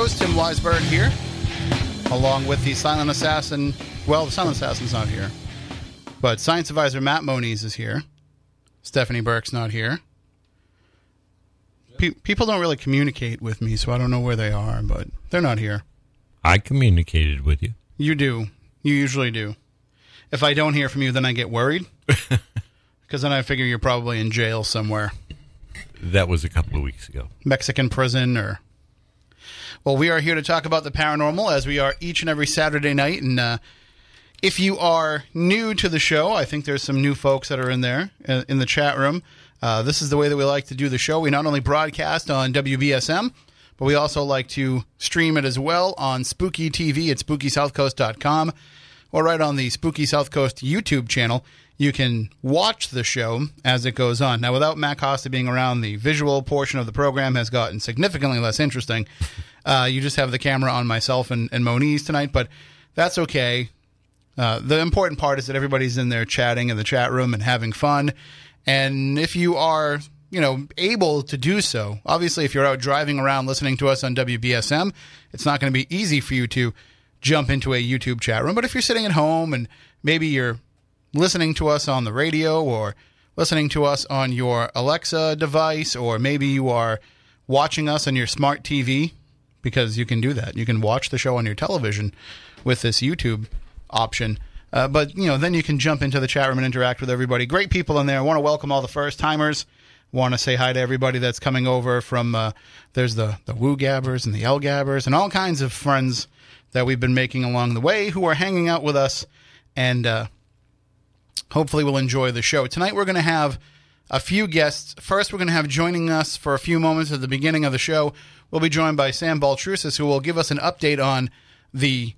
welcome to Spooky South Coast. Tim Weisberg here, along with the silent assassin. Well, the silent assassin's not here, but science advisor Matt Moniz is here. Stephanie Burke's not here. Pe- people don't really communicate with me, so I don't know where they are, but they're not here. I communicated with you. You do. You usually do. If I don't hear from you, then I get worried. Because then I figure you're probably in jail somewhere. That was a couple of weeks ago. Mexican prison or. Well, we are here to talk about the paranormal as we are each and every Saturday night. And uh, if you are new to the show, I think there's some new folks that are in there uh, in the chat room. Uh, this is the way that we like to do the show. We not only broadcast on WBSM, but we also like to stream it as well on Spooky TV at SpookySouthCoast.com or right on the Spooky South Coast YouTube channel. You can watch the show as it goes on. Now, without Matt Costa being around, the visual portion of the program has gotten significantly less interesting. Uh, you just have the camera on myself and, and Moniz tonight, but that's okay. Uh, the important part is that everybody's in there chatting in the chat room and having fun. And if you are, you know, able to do so, obviously, if you're out driving around listening to us on WBSM, it's not going to be easy for you to jump into a YouTube chat room. But if you're sitting at home and maybe you're listening to us on the radio or listening to us on your Alexa device, or maybe you are watching us on your smart TV, because you can do that. You can watch the show on your television with this YouTube option. Uh, but you know, then you can jump into the chat room and interact with everybody. Great people in there. I want to welcome all the first timers. Want to say hi to everybody that's coming over from. Uh, there's the the Woo Gabbers and the L Gabbers and all kinds of friends that we've been making along the way who are hanging out with us, and uh, hopefully we'll enjoy the show tonight. We're going to have a few guests. First, we're going to have joining us for a few moments at the beginning of the show. We'll be joined by Sam Baltrusis, who will give us an update on the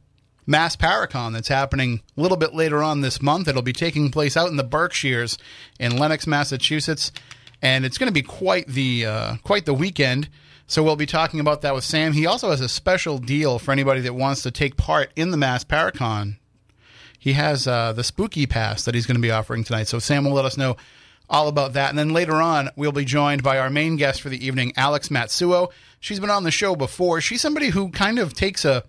Mass Paracon that's happening a little bit later on this month. It'll be taking place out in the Berkshires in Lenox, Massachusetts, and it's going to be quite the uh, quite the weekend. So we'll be talking about that with Sam. He also has a special deal for anybody that wants to take part in the Mass Paracon. He has uh, the Spooky Pass that he's going to be offering tonight. So Sam will let us know all about that. And then later on, we'll be joined by our main guest for the evening, Alex Matsuo. She's been on the show before. She's somebody who kind of takes a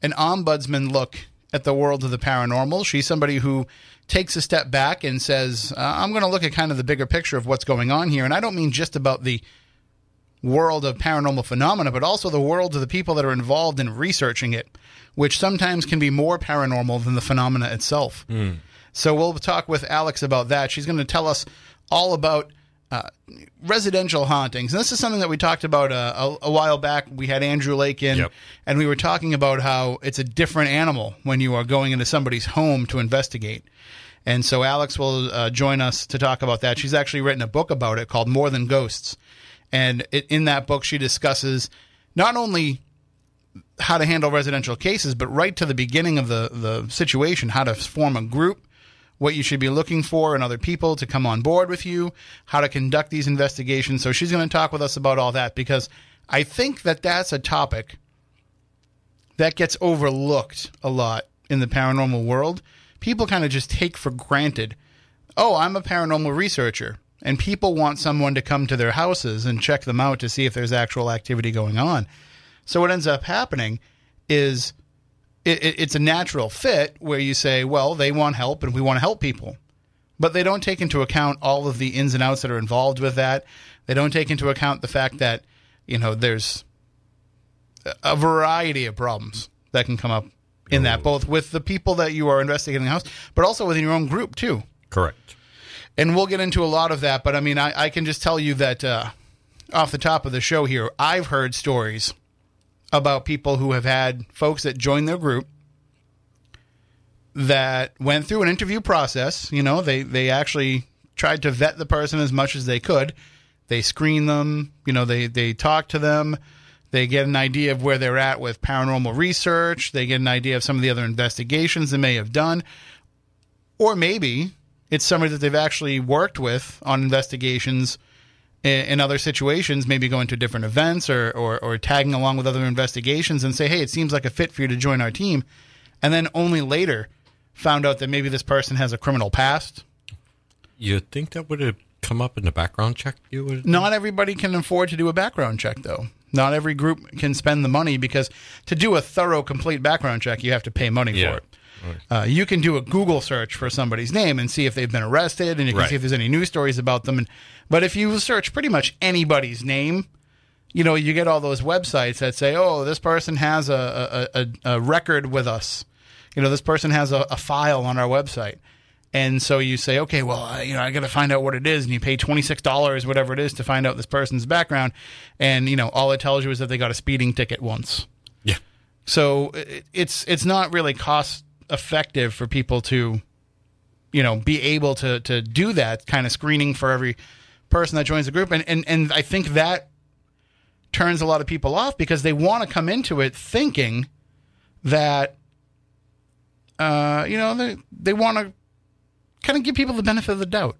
an ombudsman look at the world of the paranormal. She's somebody who takes a step back and says, uh, I'm going to look at kind of the bigger picture of what's going on here. And I don't mean just about the world of paranormal phenomena, but also the world of the people that are involved in researching it, which sometimes can be more paranormal than the phenomena itself. So we'll talk with Alex about that. She's going to tell us all about uh, residential hauntings. And this is something that we talked about uh, a, a while back. We had Andrew Lake in, Yep. and we were talking about how it's a different animal when you are going into somebody's home to investigate. And so Alex will uh, join us to talk about that. She's actually written a book about it called More Than Ghosts. And it, in that book, she discusses not only how to handle residential cases, but right to the beginning of the, the situation, how to form a group, what you should be looking for in other people to come on board with you, how to conduct these investigations. So she's going to talk with us about all that because I think that that's a topic that gets overlooked a lot in the paranormal world. People kind of just take for granted, oh, I'm a paranormal researcher. And people want someone to come to their houses and check them out to see if there's actual activity going on. So what ends up happening is it, it, it's a natural fit where you say, well, they want help and we want to help people. But they don't take into account all of the ins and outs that are involved with that. They don't take into account the fact that, you know, there's a variety of problems that can come up in that, both with the people that you are investigating the house, but also within your own group too. Correct. And we'll get into a lot of that, but I mean, I, I can just tell you that uh, off the top of the show here, I've heard stories about people who have had folks that join their group that went through an interview process. You know, they they actually tried to vet the person as much as they could. They screen them. You know, they they talk to them. They get an idea of where they're at with paranormal research. They get an idea of some of the other investigations they may have done, or maybe it's somebody that they've actually worked with on investigations in, in other situations, maybe going to different events or, or, or tagging along with other investigations and say, hey, it seems like a fit for you to join our team. And then only later found out that maybe this person has a criminal past. You think that would have come up in the background check? You would. Not everybody can afford to do a background check, though. Not every group can spend the money because to do a thorough, complete background check, you have to pay money Yeah. for it. Uh, you can do a Google search for somebody's name and see if they've been arrested, and you can Right. see if there's any news stories about them. And but if you search pretty much anybody's name, you know you get all those websites that say, "Oh, this person has a a, a, a record with us." You know, this person has a, a file on our website. And so you say, okay, well, you know, I got to find out what it is, and you pay twenty six dollars, whatever it is, to find out this person's background, and you know, all it tells you is that they got a speeding ticket once. Yeah. So it- it's it's not really cost effective for people to, you know, be able to to do that kind of screening for every person that joins the group, and and and I think that turns a lot of people off because they want to come into it thinking that, uh, you know, they they want to kind of give people the benefit of the doubt.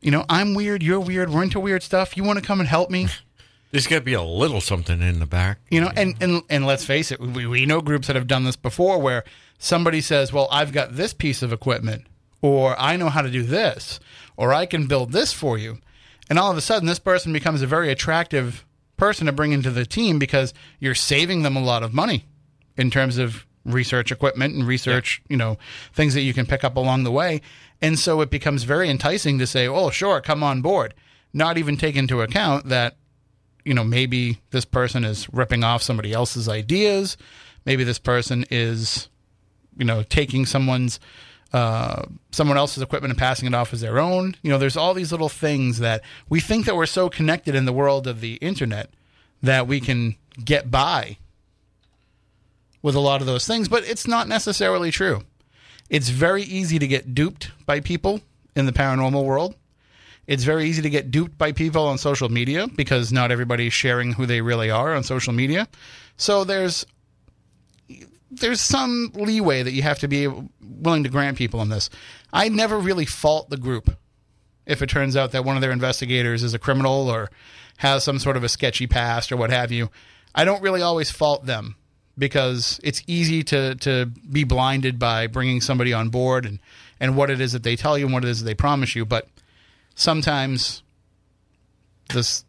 You know, I'm weird, you're weird, we're into weird stuff. You want to come and help me? There's got to be a little something in the back. You know, and, and and let's face it, we, we know groups that have done this before where somebody says, Well, I've got this piece of equipment, or I know how to do this, or I can build this for you. And all of a sudden, this person becomes a very attractive person to bring into the team because you're saving them a lot of money in terms of research equipment and research, you know, things that you can pick up along the way. And so it becomes very enticing to say, Oh, sure, come on board. Not even take into account that you know, maybe this person is ripping off somebody else's ideas. Maybe this person is, you know, taking someone's, uh, someone else's equipment and passing it off as their own. You know, there's all these little things that we think that we're so connected in the world of the internet that we can get by with a lot of those things, but it's not necessarily true. It's very easy to get duped by people in the paranormal world. It's very easy to get duped by people on social media because not everybody's sharing who they really are on social media. So there's there's some leeway that you have to be willing to grant people on this. I never really fault the group if it turns out that one of their investigators is a criminal or has some sort of a sketchy past or what have you. I don't really always fault them because it's easy to to be blinded by bringing somebody on board and and what it is that they tell you and what it is that they promise you, but sometimes this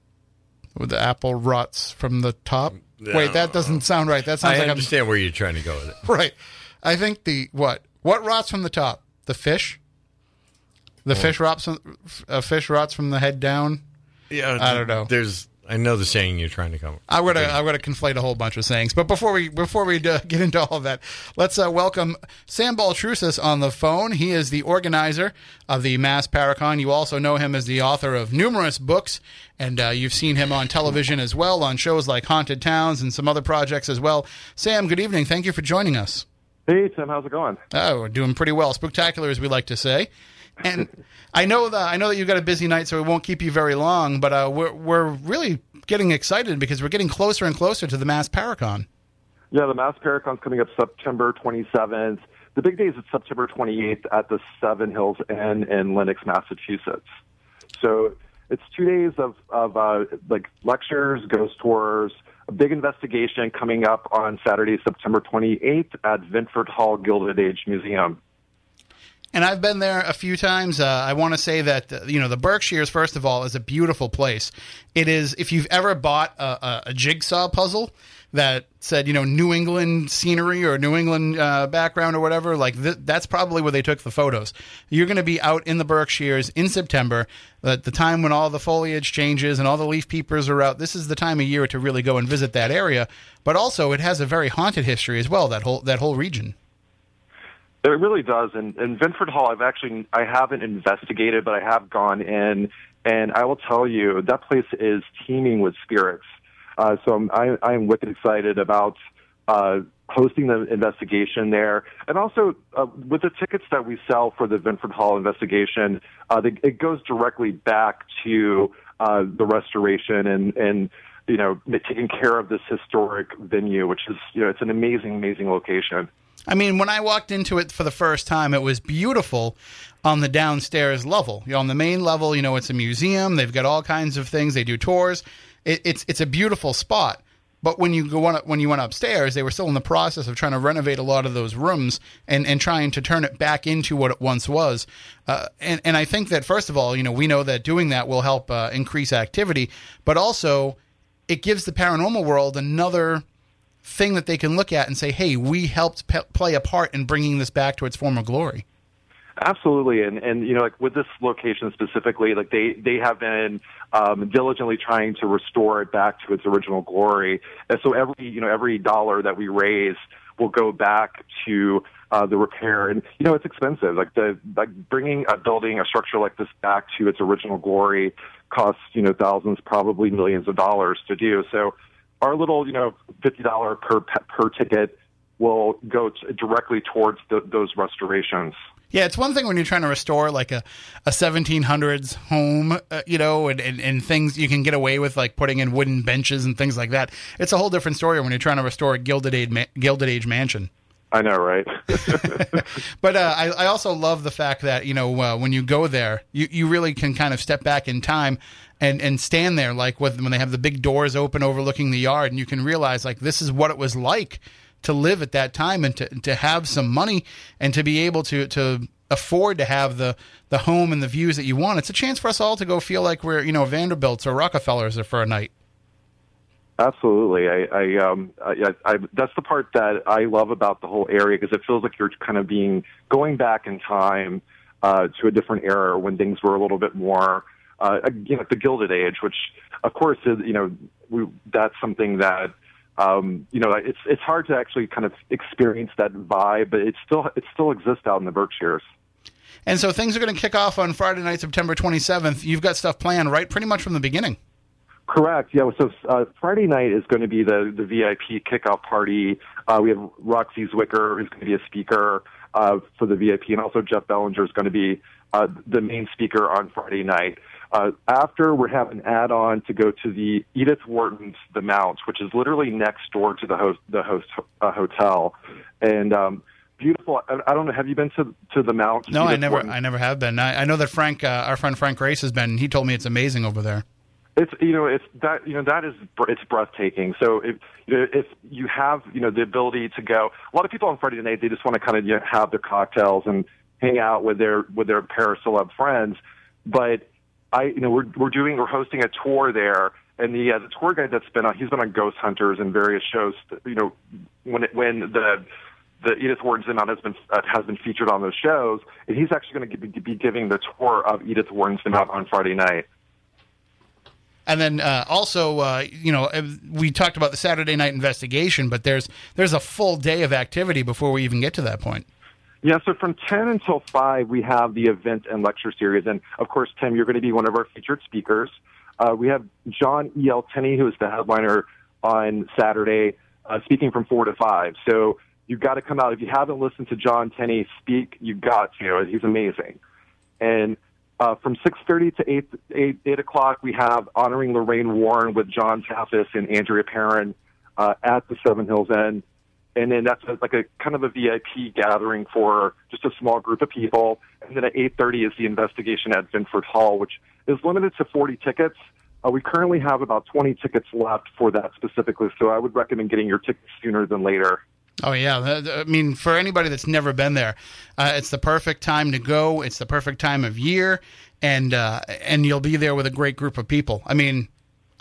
with the apple rots from the top. Wait, that uh, doesn't sound right. That sounds I like I'm understand where you're trying to go with it. right. I think the what what rots from the top? The fish. The oh. fish rots. From, a fish rots from the head down. Yeah, I don't know. There's, I know the saying you're trying to come. I'm gonna I'm gonna conflate a whole bunch of sayings. But before we before we uh, get into all of that, let's uh, welcome Sam Baltrusis on the phone. He is the organizer of the Mass Paracon. You also know him as the author of numerous books, and uh, you've seen him on television as well on shows like Haunted Towns and some other projects as well. Sam, good evening. Thank you for joining us. Hey Tim, how's it going? Oh, we're doing pretty well. Spectacular, as we like to say. And I know that I know that you've got a busy night, so we won't keep you very long. But uh, we're we're really getting excited because we're getting closer and closer to the Mass Paracon. Yeah, the Mass Paracon's coming up September 27th. The big day is September 28th at the Seven Hills Inn in Lenox, Massachusetts. So it's two days of, of uh, like lectures, ghost tours, a big investigation coming up on Saturday, September 28th at Ventfort Hall Gilded Age Museum. And I've been there a few times. Uh, I want to say that uh, you know the Berkshires, first of all, is a beautiful place. It is. If you've ever bought a, a, a jigsaw puzzle that said you know New England scenery or New England uh, background or whatever, like th- that's probably where they took the photos. You're going to be out in the Berkshires in September, at the time when all the foliage changes and all the leaf peepers are out. This is the time of year to really go and visit that area. But also, it has a very haunted history as well. That whole that whole region. It really does. And in Ventfort Hall, I've actually I haven't investigated, but I have gone in, and I will tell you that place is teeming with spirits. Uh, so I'm I, I'm wicked excited about uh, hosting the investigation there, and also uh, with the tickets that we sell for the Ventfort Hall investigation, uh, it goes directly back to uh, the restoration and and you know taking care of this historic venue, which is you know it's an amazing amazing location. I mean, when I walked into it for the first time, it was beautiful on the downstairs level. You know, on the main level, you know, it's a museum. They've got all kinds of things. They do tours. It, it's it's a beautiful spot. But when you go on, when you went upstairs, they were still in the process of trying to renovate a lot of those rooms and, and trying to turn it back into what it once was. Uh, and and I think that first of all, you know, we know that doing that will help uh, increase activity, but also it gives the paranormal world another thing that they can look at and say, "Hey, we helped pe- play a part in bringing this back to its former glory." Absolutely, and and you know, like with this location specifically, like they they have been um, diligently trying to restore it back to its original glory. And so every you know every dollar that we raise will go back to uh, the repair. And you know, it's expensive. Like the like bringing a building, a structure like this back to its original glory costs you know thousands, probably millions of dollars to do. So our little you know fifty dollar per per ticket will go t- directly towards the, those restorations. Yeah, it's one thing when you're trying to restore like a, a 1700s home, uh, you know, and, and, and things you can get away with, like putting in wooden benches and things like that. It's a whole different story when you're trying to restore a Gilded Age, ma- Gilded Age mansion. I know, right? but uh, I, I also love the fact that you know uh, when you go there, you, you really can kind of step back in time and and stand there like with when they have the big doors open overlooking the yard, and you can realize like this is what it was like to live at that time and to to have some money and to be able to to afford to have the the home and the views that you want. It's a chance for us all to go feel like we're you know Vanderbilts or Rockefellers for a night. Absolutely, I, I, um, I, I, that's the part that I love about the whole area because it feels like you're kind of being going back in time uh, to a different era when things were a little bit more, uh, you know, the Gilded Age, which of course is, you know, we, that's something that um, you know, it's it's hard to actually kind of experience that vibe, but it still it still exists out in the Berkshires. And so things are going to kick off on Friday night, September 27th. You've got stuff planned, right? Pretty much from the beginning. Correct. Yeah. So uh, Friday night is going to be the the VIP kickoff party. Uh, we have Roxie Zwicker who's going to be a speaker uh, for the VIP, and also Jeff Belanger is going to be uh, the main speaker on Friday night. Uh, after we have an add-on to go to the Edith Wharton's The Mount, which is literally next door to the host the host uh, hotel, and um, beautiful. I, I, don't know. Have you been to to the Mount? No, Edith I never. Wharton? I never have been. I, I know that Frank, uh, our friend Frank Grace, has been. He told me it's amazing over there. It's you know it's that you know that is it's breathtaking. So if you know, if you have you know the ability to go, a lot of people on Friday night they just want to kind of you know, have their cocktails and hang out with their with their pair celeb friends, but I, you know, we're we're doing we're hosting a tour there, and the uh, the tour guide that's been on, he's been on Ghost Hunters and various shows. You know, when it, when the the Edith Wharton's Mount has been uh, has been featured on those shows, and he's actually going to be giving the tour of Edith Wharton's Mount on Friday night. And then uh, also, uh, you know, we talked about the Saturday night investigation, but there's there's a full day of activity before we even get to that point. Yeah, so from 10 until 5, we have the event and lecture series. And of course, Tim, you're going to be one of our featured speakers. Uh, we have John E.L. Tenney, who is the headliner on Saturday, uh, speaking from 4 to 5. So you've got to come out. If you haven't listened to John Tenney speak, you've got to. He's amazing. And uh, from 6.30 to 8, 8, 8 o'clock, we have Honoring Lorraine Warren with John Zaffis and Andrea Perron uh, at the Seven Hills Inn and then that's a, like a kind of a VIP gathering for just a small group of people. And then at 8:30 is the investigation at Ventfort Hall, which is limited to 40 tickets. Uh, we currently have about 20 tickets left for that specifically, so I would recommend getting your tickets sooner than later. Oh yeah, I mean, for anybody that's never been there, uh, it's the perfect time to go. It's the perfect time of year, and uh, and you'll be there with a great group of people. I mean,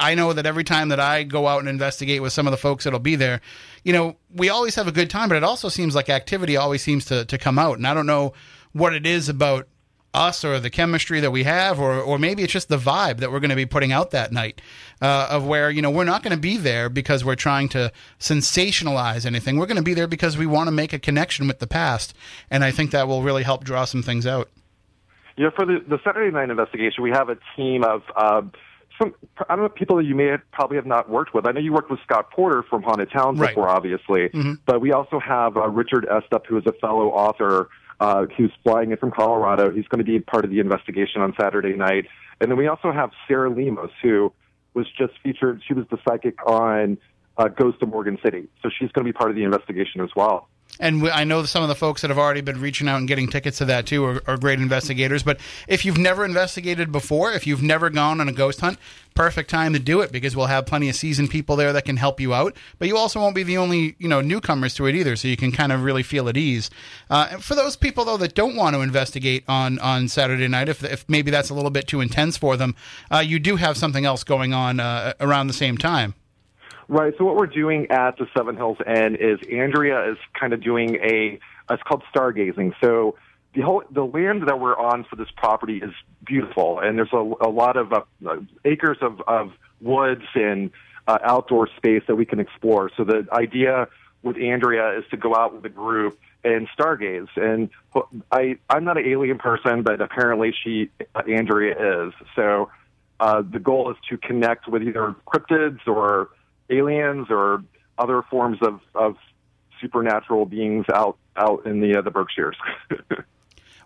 I know that every time that I go out and investigate with some of the folks that'll be there, you know, we always have a good time, but it also seems like activity always seems to, to come out. And I don't know what it is about us or the chemistry that we have, or, or maybe it's just the vibe that we're going to be putting out that night uh, of where, you know, we're not going to be there because we're trying to sensationalize anything. We're going to be there because we want to make a connection with the past. And I think that will really help draw some things out. Yeah, for the, the Saturday night investigation, we have a team of, uh, some I don't know people that you may have, probably have not worked with. I know you worked with Scott Porter from Haunted Towns right. before, obviously, mm-hmm. but we also have uh, Richard Estep, who is a fellow author uh, who's flying in from Colorado. He's going to be part of the investigation on Saturday night, and then we also have Sarah Lemos, who was just featured. She was the psychic on uh, Ghost of Morgan City, so she's going to be part of the investigation as well. And I know some of the folks that have already been reaching out and getting tickets to that too are, are, great investigators. But if you've never investigated before, if you've never gone on a ghost hunt, perfect time to do it because we'll have plenty of seasoned people there that can help you out. But you also won't be the only you know newcomers to it either, so you can kind of really feel at ease. Uh, for those people though that don't want to investigate on on Saturday night, if if maybe that's a little bit too intense for them, uh, you do have something else going on uh, around the same time. Right. So what we're doing at the Seven Hills Inn is Andrea is kind of doing a it's called stargazing. So the whole the land that we're on for this property is beautiful, and there's a, a lot of uh, acres of, of woods and uh, outdoor space that we can explore. So the idea with Andrea is to go out with a group and stargaze. And I I'm not an alien person, but apparently she uh, Andrea is. So uh, the goal is to connect with either cryptids or aliens or other forms of, of supernatural beings out out in the uh, the Berkshires.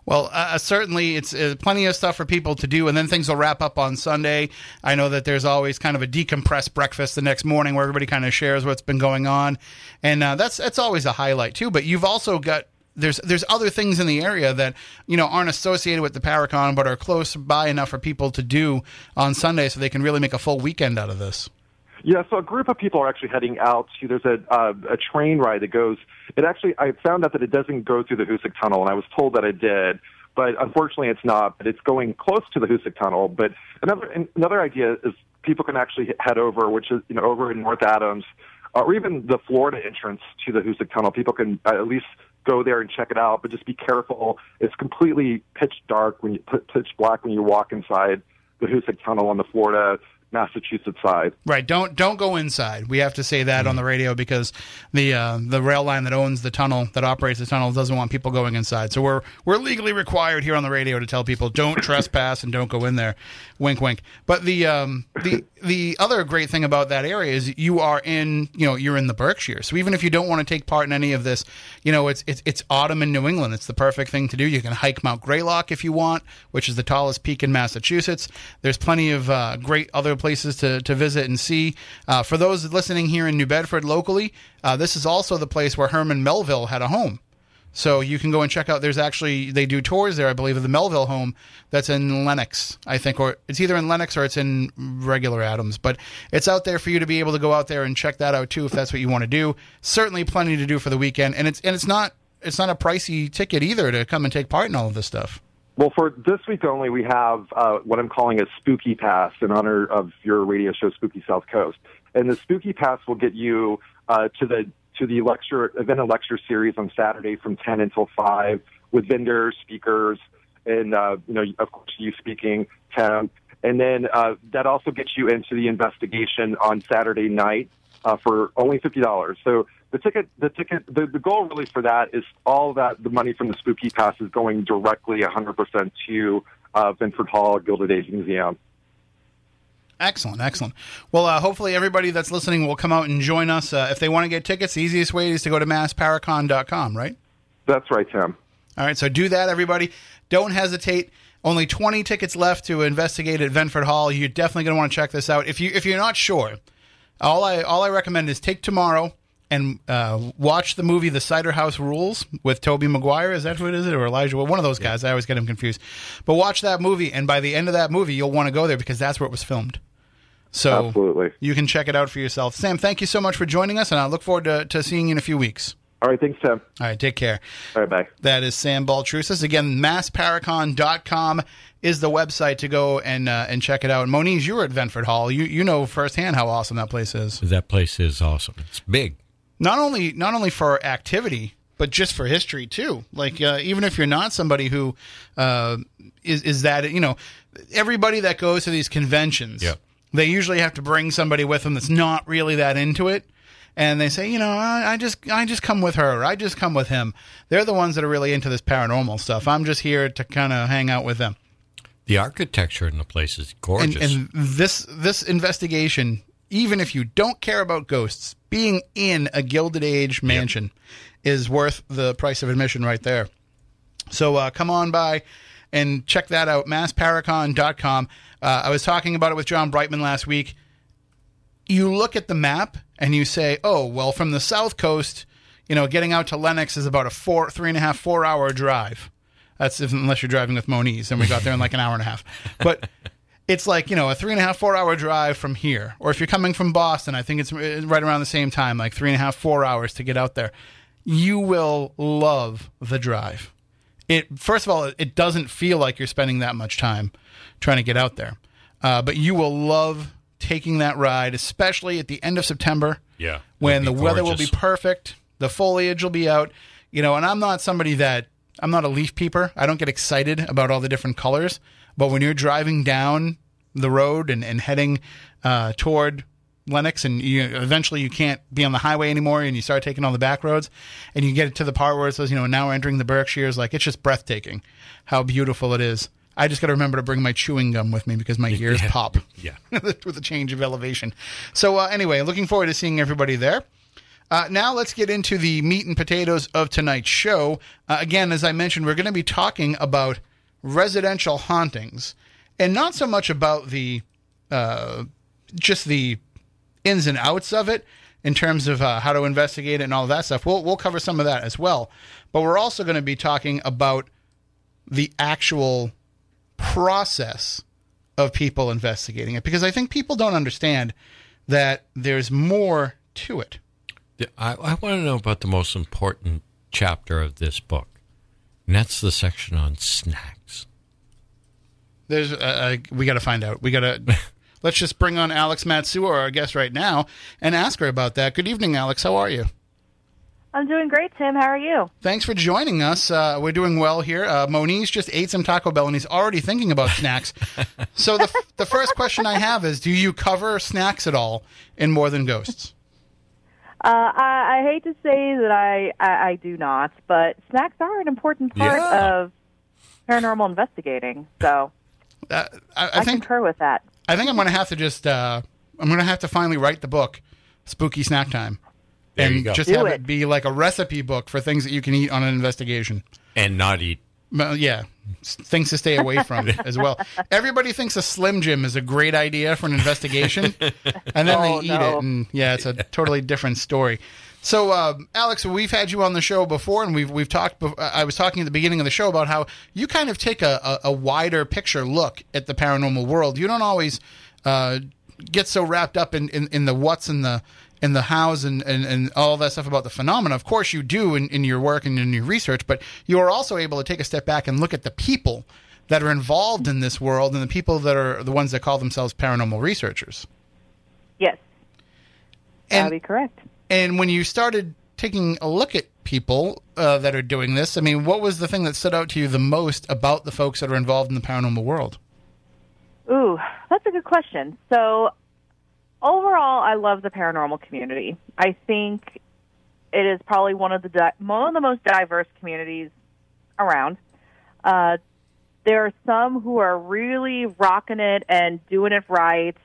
Well, uh, uh, certainly, it's uh, plenty of stuff for people to do, and then things will wrap up on Sunday. I know that there's always kind of a decompressed breakfast the next morning where everybody kind of shares what's been going on, and uh, that's that's always a highlight too. But you've also got there's there's other things in the area that you know aren't associated with the Paracon, but are close by enough for people to do on Sunday, so they can really make a full weekend out of this. Yeah, so a group of people are actually heading out to. There's a uh, a train ride that goes. It actually, I found out that it doesn't go through the Hoosac Tunnel, and I was told that it did, but unfortunately, it's not. But it's going close to the Hoosac Tunnel. But another another idea is people can actually head over, which is you know over in North Adams, or even the Florida entrance to the Hoosac Tunnel. People can at least go there and check it out, but just be careful. It's completely pitch dark when you pitch black when you walk inside the Hoosac Tunnel on the Florida Massachusetts side. Right. Don't don't go inside. We have to say that mm-hmm. on the radio because the uh, the rail line that owns the tunnel that operates the tunnel doesn't want people going inside. So we're we're legally required here on the radio to tell people don't trespass and don't go in there. Wink, wink. But the um, the the other great thing about that area is you are in you know you're in the Berkshire. So even if you don't want to take part in any of this, you know it's it's it's autumn in New England. It's the perfect thing to do. You can hike Mount Greylock if you want, which is the tallest peak in Massachusetts. There's plenty of uh, great other places to, to visit and see. Uh, for those listening here in New Bedford locally, uh, this is also the place where Herman Melville had a home. So you can go and check out. There's actually they do tours there, I believe, of the Melville home that's in Lenox, I think, or it's either in Lenox or it's in regular Adams. But it's out there for you to be able to go out there and check that out too, if that's what you want to do. Certainly, plenty to do for the weekend, and it's and it's not it's not a pricey ticket either to come and take part in all of this stuff. Well, for this week only, we have uh, what I'm calling a spooky pass in honor of your radio show, Spooky South Coast. And the spooky pass will get you uh, to the to the lecture event and lecture series on Saturday from 10 until 5 with vendors, speakers, and uh, you know, of course, you speaking, Tim. And then uh, that also gets you into the investigation on Saturday night uh, for only fifty dollars. So the ticket, the ticket, the, the goal really for that is all that the money from the Spooky Pass is going directly 100% to uh, Ventfort Hall Gilded Age Museum. Excellent, excellent. Well, uh, hopefully everybody that's listening will come out and join us. Uh, if they want to get tickets, the easiest way is to go to massparacon.com, right? That's right, Tim. All right, so do that, everybody. Don't hesitate. Only 20 tickets left to investigate at Ventfort Hall. You're definitely going to want to check this out. If you if you're not sure, all I all I recommend is take tomorrow and uh, watch the movie The Cider House Rules with Tobey Maguire. Is that who it is? Or Elijah? One of those guys. I always get him confused. But watch that movie, and by the end of that movie, you'll want to go there because that's where it was filmed. So Absolutely. you can check it out for yourself. Sam, thank you so much for joining us, and I look forward to, to seeing you in a few weeks. All right, thanks, Sam. All right, take care. All right, bye. That is Sam Baltrusis. Again, massparacon.com is the website to go and uh, and check it out. Moniz, you were at Ventfort Hall. You you know firsthand how awesome that place is. That place is awesome. It's big. Not only not only for activity, but just for history too. Like uh, even if you're not somebody who uh, is is that you know everybody that goes to these conventions. Yeah they usually have to bring somebody with them that's not really that into it and they say, you know, I, I, just I just come with her, I just come with him. They're the ones that are really into this paranormal stuff. I'm just here to kind of hang out with them. The architecture in the place is gorgeous. And, and this this investigation, even if you don't care about ghosts, being in a Gilded Age mansion yep. is worth the price of admission right there. So uh, come on by and check that out, massparacon.com. Uh, I was talking about it with John Brightman last week. You look at the map and you say, oh, well, from the south coast, you know, getting out to Lenox is about a four, three and a half, four hour drive. That's if, unless you're driving with Moniz, and we got there in like an hour and a half. But it's like you know a three and a half, four hour drive from here. Or if you're coming from Boston, I think it's right around the same time, like three and a half, four hours to get out there. You will love the drive it first of all it doesn't feel like you're spending that much time trying to get out there uh, but you will love taking that ride, especially at the end of September. Yeah. when the it'd weather will be perfect, the foliage will be out. You know, and I'm not somebody that I'm not a leaf peeper. I don't get excited about all the different colors. But when you're driving down the road and, and heading uh, toward Lenox, and you, eventually you can't be on the highway anymore, and you start taking all the back roads, and you get to the part where it says, you know, now we're entering the Berkshires, like it's just breathtaking how beautiful it is. I just got to remember to bring my chewing gum with me because my ears Yeah. pop Yeah. with a change of elevation. So uh, anyway, looking forward to seeing everybody there. Uh, now let's get into the meat and potatoes of tonight's show. Uh, again, as I mentioned, we're going to be talking about residential hauntings, and not so much about the uh, just the ins and outs of it in terms of uh, how to investigate it and all that stuff. We'll we'll cover some of that as well, but we're also going to be talking about the actual process of people investigating it because I think people don't understand that there's more to it. I, I want to know about the most important chapter of this book, and that's the section on snacks. There's uh, uh, we got to find out. We got to let's just bring on Alex Matsuo, our guest right now, and ask her about that. Good evening, Alex. How are you? I'm doing great, Tim. How are you? Thanks for joining us. Uh, we're doing well here. Uh, Moniz just ate some Taco Bell and he's already thinking about snacks. so the the first question I have is: Do you cover snacks at all in More Than Ghosts? Uh, I, I hate to say that I, I, I do not, but snacks are an important part Yeah. of paranormal investigating. So I, I I, think concur with that. I think I'm going to have to just uh, I'm going to have to finally write the book, Spooky Snack Time, There and you go. just Do have it. it be like a recipe book for things that you can eat on an investigation. And not eat. Well, yeah, things to stay away from as well. Everybody thinks a Slim Jim is a great idea for an investigation, and then Oh, they eat no. it, and yeah, it's a totally different story. So, uh, Alex, we've had you on the show before, and we've we've talked. bef- I was talking at the beginning of the show about how you kind of take a, a, a wider picture look at the paranormal world. You don't always uh, get so wrapped up in, in, in the what's and the and the hows and, and, and all that stuff about the phenomena. Of course, you do in, in your work and in your research, but you are also able to take a step back and look at the people that are involved in this world and the people that are the ones that call themselves paranormal researchers. Yes, And that'd be correct. And when you started taking a look at people uh, that are doing this, I mean, what was the thing that stood out to you the most about the folks that are involved in the paranormal world? Ooh, that's a good question. So, overall, I love the paranormal community. I think it is probably one of the di- one of the most diverse communities around. Uh, there are some who are really rocking it and doing it right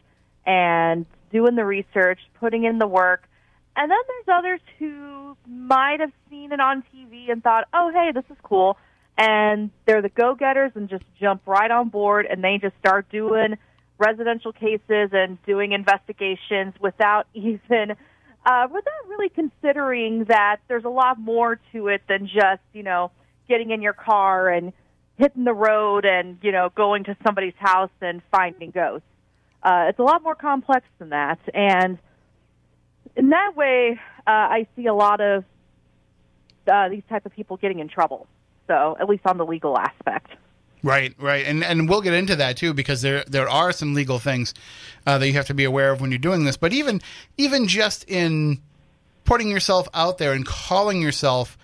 and doing the research, putting in the work. And then there's others who might have seen it on TV and thought, oh, hey, this is cool. And they're the go getters and just jump right on board and they just start doing residential cases and doing investigations without even, uh, without really considering that there's a lot more to it than just, you know, getting in your car and hitting the road and, you know, going to somebody's house and finding ghosts. Uh, it's a lot more complex than that. And in that way, uh, I see a lot of uh, these type of people getting in trouble. So at least on the legal aspect. Right, right, and and we'll get into that too because there there are some legal things uh, that you have to be aware of when you're doing this. But even even just in putting yourself out there and calling yourself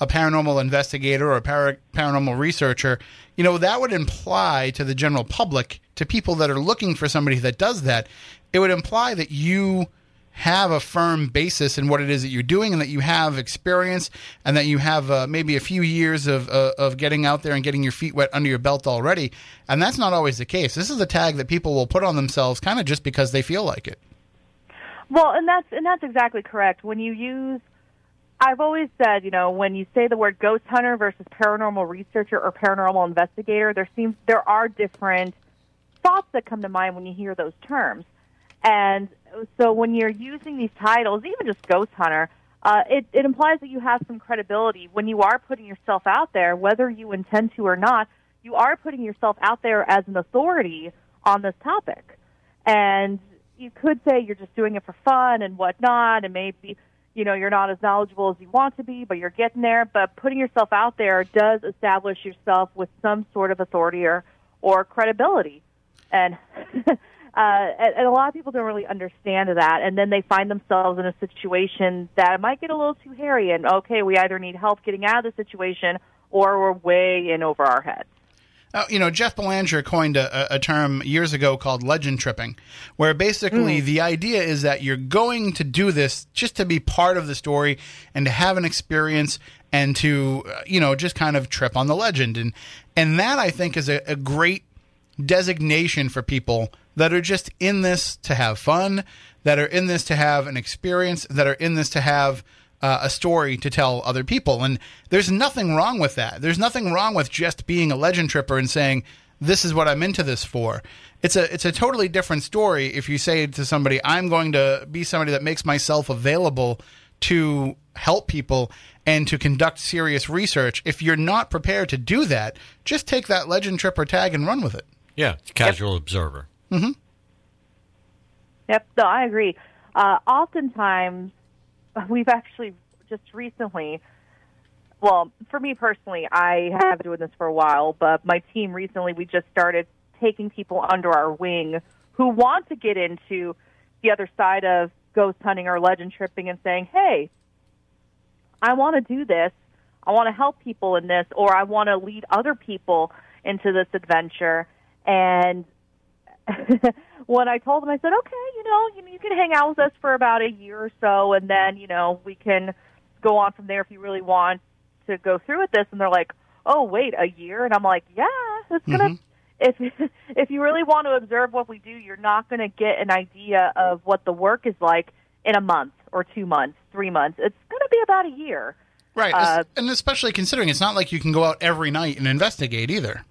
a paranormal investigator or a para- paranormal researcher, you know that would imply to the general public, to people that are looking for somebody that does that, it would imply that you have a firm basis in what it is that you're doing and that you have experience and that you have uh, maybe a few years of, uh, of getting out there and getting your feet wet under your belt already. And that's not always the case. This is a tag that people will put on themselves kind of just because they feel like it. Well, and that's and that's exactly correct. When you use, I've always said, you know, when you say the word ghost hunter versus paranormal researcher or paranormal investigator, there seems there are different thoughts that come to mind when you hear those terms. And so when you're using these titles, even just ghost hunter, uh, it, it implies that you have some credibility when you are putting yourself out there, whether you intend to or not. You are putting yourself out there as an authority on this topic, and you could say you're just doing it for fun and whatnot, and maybe you know you're not as knowledgeable as you want to be, but you're getting there. But putting yourself out there does establish yourself with some sort of authority or or credibility, and Uh, and, and a lot of people don't really understand that, and then they find themselves in a situation that might get a little too hairy. And okay, we either need help getting out of the situation, or we're way in over our heads. Uh, you know, Jeff Belanger coined a, a, term years ago called legend tripping, where basically mm. the idea is that you're going to do this just to be part of the story and to have an experience and to, uh, you know, just kind of trip on the legend. And, and that I think is a, a great designation for people that are just in this to have fun, that are in this to have an experience, that are in this to have uh, a story to tell other people. And there's nothing wrong with that. There's nothing wrong with just being a legend tripper and saying, this is what I'm into this for. It's a it's a totally different story if you say to somebody, I'm going to be somebody that makes myself available to help people and to conduct serious research. If you're not prepared to do that, just take that legend tripper tag and run with it. Yeah, casual yep. observer. Mm-hmm. Yep, no, I agree. Uh, oftentimes, we've actually just recently, well, for me personally, I have been doing this for a while, but my team recently, we just started taking people under our wing who want to get into the other side of ghost hunting or legend tripping and saying, hey, I want to do this. I want to help people in this, or I want to lead other people into this adventure. And when I told them, I said, okay, you know, you, you can hang out with us for about a year or so, and then, you know, we can go on from there if you really want to go through with this. And they're like, oh, wait, a year? And I'm like, yeah, it's going to. Mm-hmm. If if you really want to observe what we do, you're not going to get an idea of what the work is like in a month or two months, three months. It's going to be about a year. Right, uh, and especially considering it's not like you can go out every night and investigate either.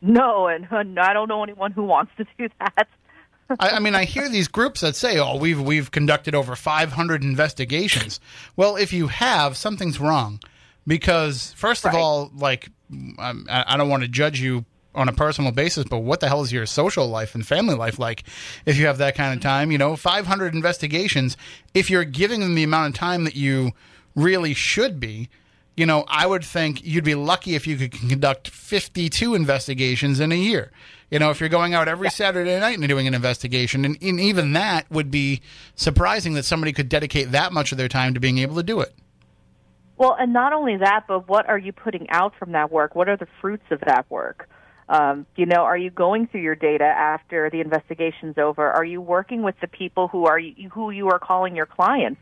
No, and, and I don't know anyone who wants to do that. I, I, mean, I hear these groups that say, "Oh, we've we've conducted over 500 investigations." Well, if you have, something's wrong, because first of all, like I, I don't want to judge you on a personal basis, but what the hell is your social life and family life like if you have that kind of time? You know, 500 investigations. If you're giving them the amount of time that you really should be, you know, I would think you'd be lucky if you could conduct 52 investigations in a year. You know, if you're going out every yeah. Saturday night and doing an investigation, and, and even that would be surprising that somebody could dedicate that much of their time to being able to do it. Well, and not only that, but what are you putting out from that work? What are the fruits of that work? Um, you know, are you going through your data after the investigation's over? Are you working with the people who are who you are calling your clients?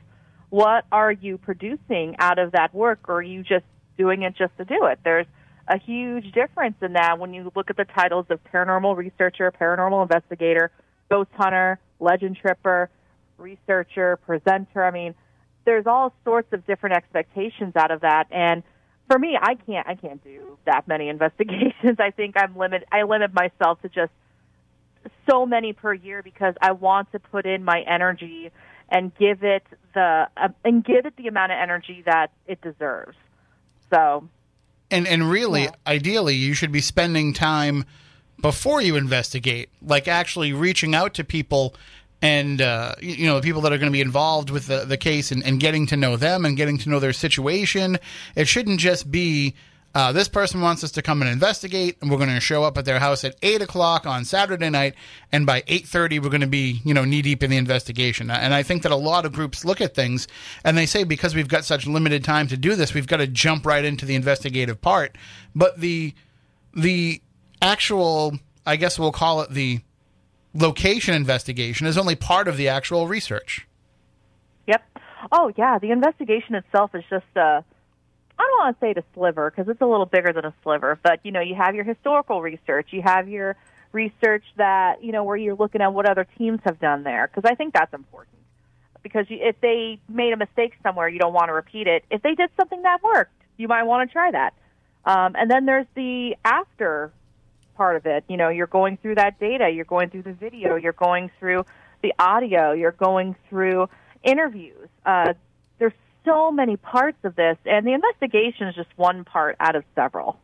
What are you producing out of that work? Or are you just doing it just to do it? There's a huge difference in that when you look at the titles of paranormal researcher paranormal investigator ghost hunter legend tripper researcher presenter i mean there's all sorts of different expectations out of that. And for me i can't i can't do that many investigations. I think i'm limit i limit myself to just so many per year because i want to put in my energy and give it the uh, and give it the amount of energy that it deserves. So, and and really, yeah. ideally, you should be spending time before you investigate, like actually reaching out to people and uh, you know the people that are going to be involved with the, the case and, and getting to know them and getting to know their situation. It shouldn't just be uh, this person wants us to come and investigate, and we're going to show up at their house at eight o'clock on Saturday night, and by eight thirty, we're going to be you know knee deep in the investigation. And I think that a lot of groups look at things and they say because we've got such limited time to do this, we've got to jump right into the investigative part. But the the actual, I guess we'll call it the location investigation, is only part of the actual research. Yep. Oh yeah, the investigation itself is just a. Uh I don't want to say the sliver because it's a little bigger than a sliver, but you know, you have your historical research, you have your research that you know where you're looking at what other teams have done there because I think that's important. Because if they made a mistake somewhere, you don't want to repeat it. If they did something that worked, you might want to try that. Um, and then there's the after part of it. You know, you're going through that data, you're going through the video, you're going through the audio, you're going through interviews. Uh, so many parts of this, and the investigation is just one part out of several.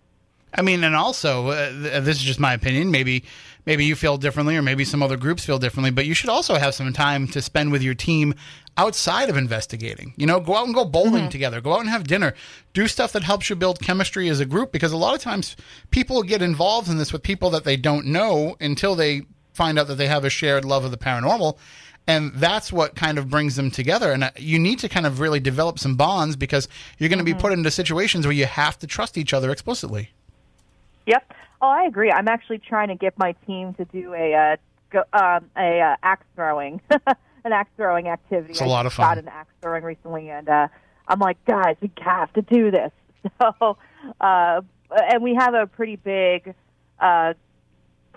I mean, and also, uh, this is just my opinion. Maybe, maybe you feel differently, or maybe some other groups feel differently. But you should also have some time to spend with your team outside of investigating. You know, go out and go bowling mm-hmm. together. Go out and have dinner. Do stuff that helps you build chemistry as a group. Because a lot of times, people get involved in this with people that they don't know until they find out that they have a shared love of the paranormal. And that's what kind of brings them together. And uh, you need to kind of really develop some bonds because you're going to be put into situations where you have to trust each other explicitly. Yep. Oh, I agree. I'm actually trying to get my team to do a uh, go, um, a uh, axe throwing, an axe throwing activity. It's a I lot of fun. Got an axe throwing recently, and uh, I'm like, guys, we have to do this. So, uh, and we have a pretty big uh,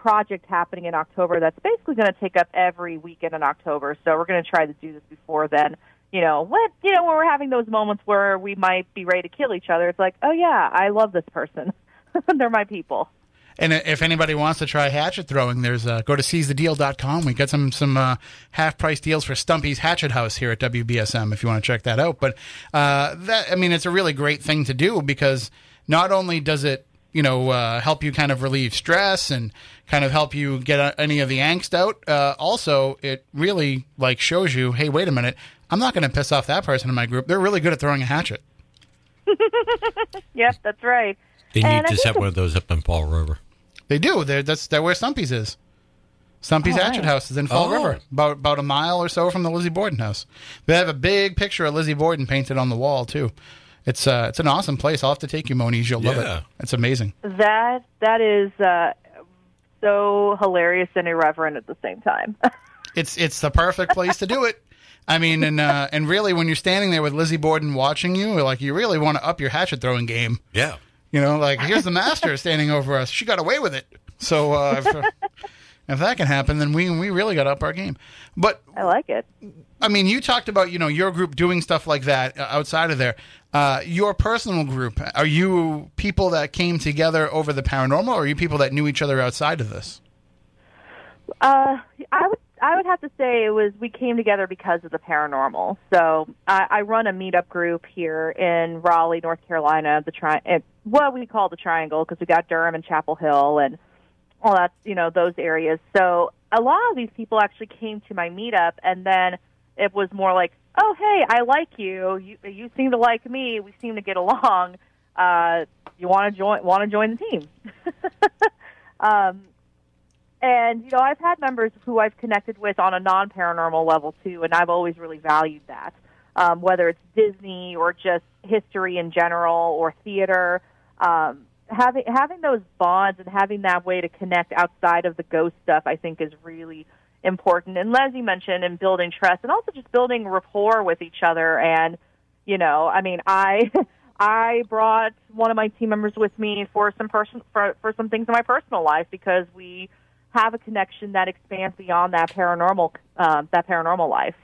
project happening in October that's basically going to take up every weekend in October. So we're going to try to do this before then. You know, what you know, when we're having those moments where we might be ready to kill each other, it's like, oh yeah, I love this person. They're my people. And if anybody wants to try hatchet throwing, there's uh, go to seizethedeal.com. We got some some uh, half price deals for Stumpy's Hatchet House here at WBSM if you want to check that out. But uh, that I mean, it's a really great thing to do because not only does it you know uh, help you kind of relieve stress and kind of help you get uh, any of the angst out. Uh, also, it really like shows you, hey, wait a minute, I'm not going to piss off that person in my group. They're really good at throwing a hatchet. Yep, that's right. They need And to think set one of those up in Fall River. They do. They're, that's they're where Stumpy's is. Stumpy's Oh, Hatchet right. House is in Fall Oh. River, about about a mile or so from the Lizzie Borden house. They have a big picture of Lizzie Borden painted on the wall too. It's uh, it's an awesome place. I'll have to take you, Moniz. You'll love Yeah. it. It's amazing. That that is uh, so hilarious and irreverent at the same time. It's it's the perfect place to do it. I mean, and uh, and really, when you're standing there with Lizzie Borden watching you, like you really want to up your hatchet throwing game. Yeah. You know, like here's the master standing over us. She got away with it. So uh, if, if that can happen, then we we really got to up our game. But I like it. I mean, you talked about you know your group doing stuff like that uh, outside of there. Uh, your personal group are you people that came together over the paranormal, or are you people that knew each other outside of this? Uh, I would I would have to say it was we came together because of the paranormal. So I, I run a meetup group here in Raleigh, North Carolina. The tri- what we call the Triangle because we got Durham and Chapel Hill and all that's, you know those areas. So a lot of these people actually came to my meetup, and then it was more like, oh hey, I like you. You you seem to like me. We seem to get along. Uh, you want to join? Want to join the team? um, and you know, I've had members who I've connected with on a non-paranormal level too, and I've always really valued that. Um, whether it's Disney or just history in general or theater, um, having having those bonds and having that way to connect outside of the ghost stuff, I think, is really important. And Leslie mentioned in building trust, and also just building rapport with each other. And you know, I mean, I I brought one of my team members with me for some person for for some things in my personal life because we have a connection that expands beyond that paranormal um, that paranormal life.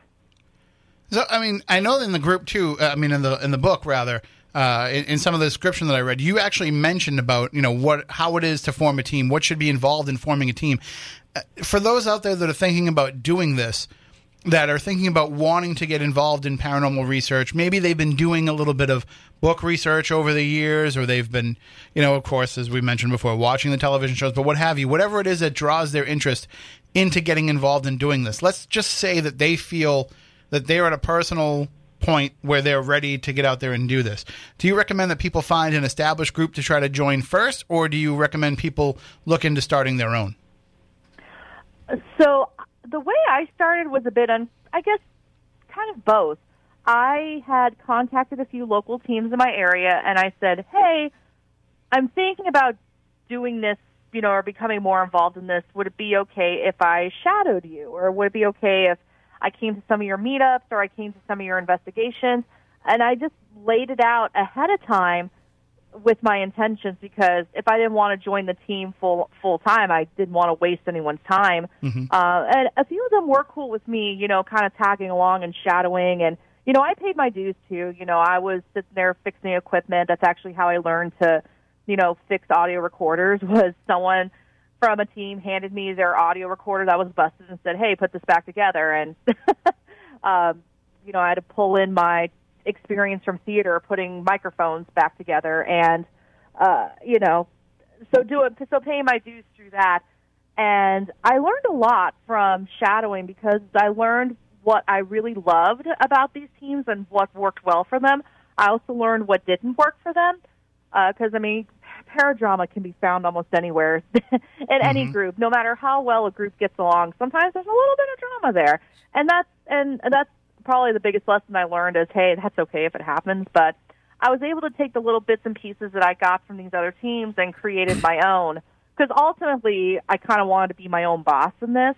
So, I mean, I know in the group too. uh, I mean, in the in the book rather, uh, in, in some of the description that I read, you actually mentioned about you know what how it is to form a team, what should be involved in forming a team. Uh, for those out there that are thinking about doing this, that are thinking about wanting to get involved in paranormal research, maybe they've been doing a little bit of book research over the years, or they've been, you know, of course, as we mentioned before, watching the television shows, but what have you, whatever it is that draws their interest into getting involved in doing this. Let's just say that they feel that they're at a personal point where they're ready to get out there and do this. Do you recommend that people find an established group to try to join first, or do you recommend people look into starting their own? So the way I started was a bit, un- I guess, kind of both. I had contacted a few local teams in my area, and I said, "Hey, I'm thinking about doing this, you know, or becoming more involved in this. Would it be okay if I shadowed you, or would it be okay if I came to some of your meetups or I came to some of your investigations?" And I just laid it out ahead of time with my intentions because if I didn't want to join the team full full time, I didn't want to waste anyone's time. Uh, and a few of them were cool with me, you know, kind of tagging along and shadowing. And you know, I paid my dues too. You know, I was sitting there fixing equipment. That's actually how I learned to, you know, fix audio recorders. Was someone from a team handed me their audio recorder that was busted and said, "Hey, put this back together." And um, you know, I had to pull in my experience from theater, putting microphones back together, and uh, you know, so do it. So paying my dues through that, and I learned a lot from shadowing because I learned what I really loved about these teams and what worked well for them. I also learned what didn't work for them because I mean, paradrama can be found almost anywhere in any Mhm. group, no matter how well a group gets along. Sometimes there's a little bit of drama there, and that's and that's probably the biggest lesson I learned is, hey, that's okay if it happens, but I was able to take the little bits and pieces that I got from these other teams and created my own. Because ultimately, I kind of wanted to be my own boss in this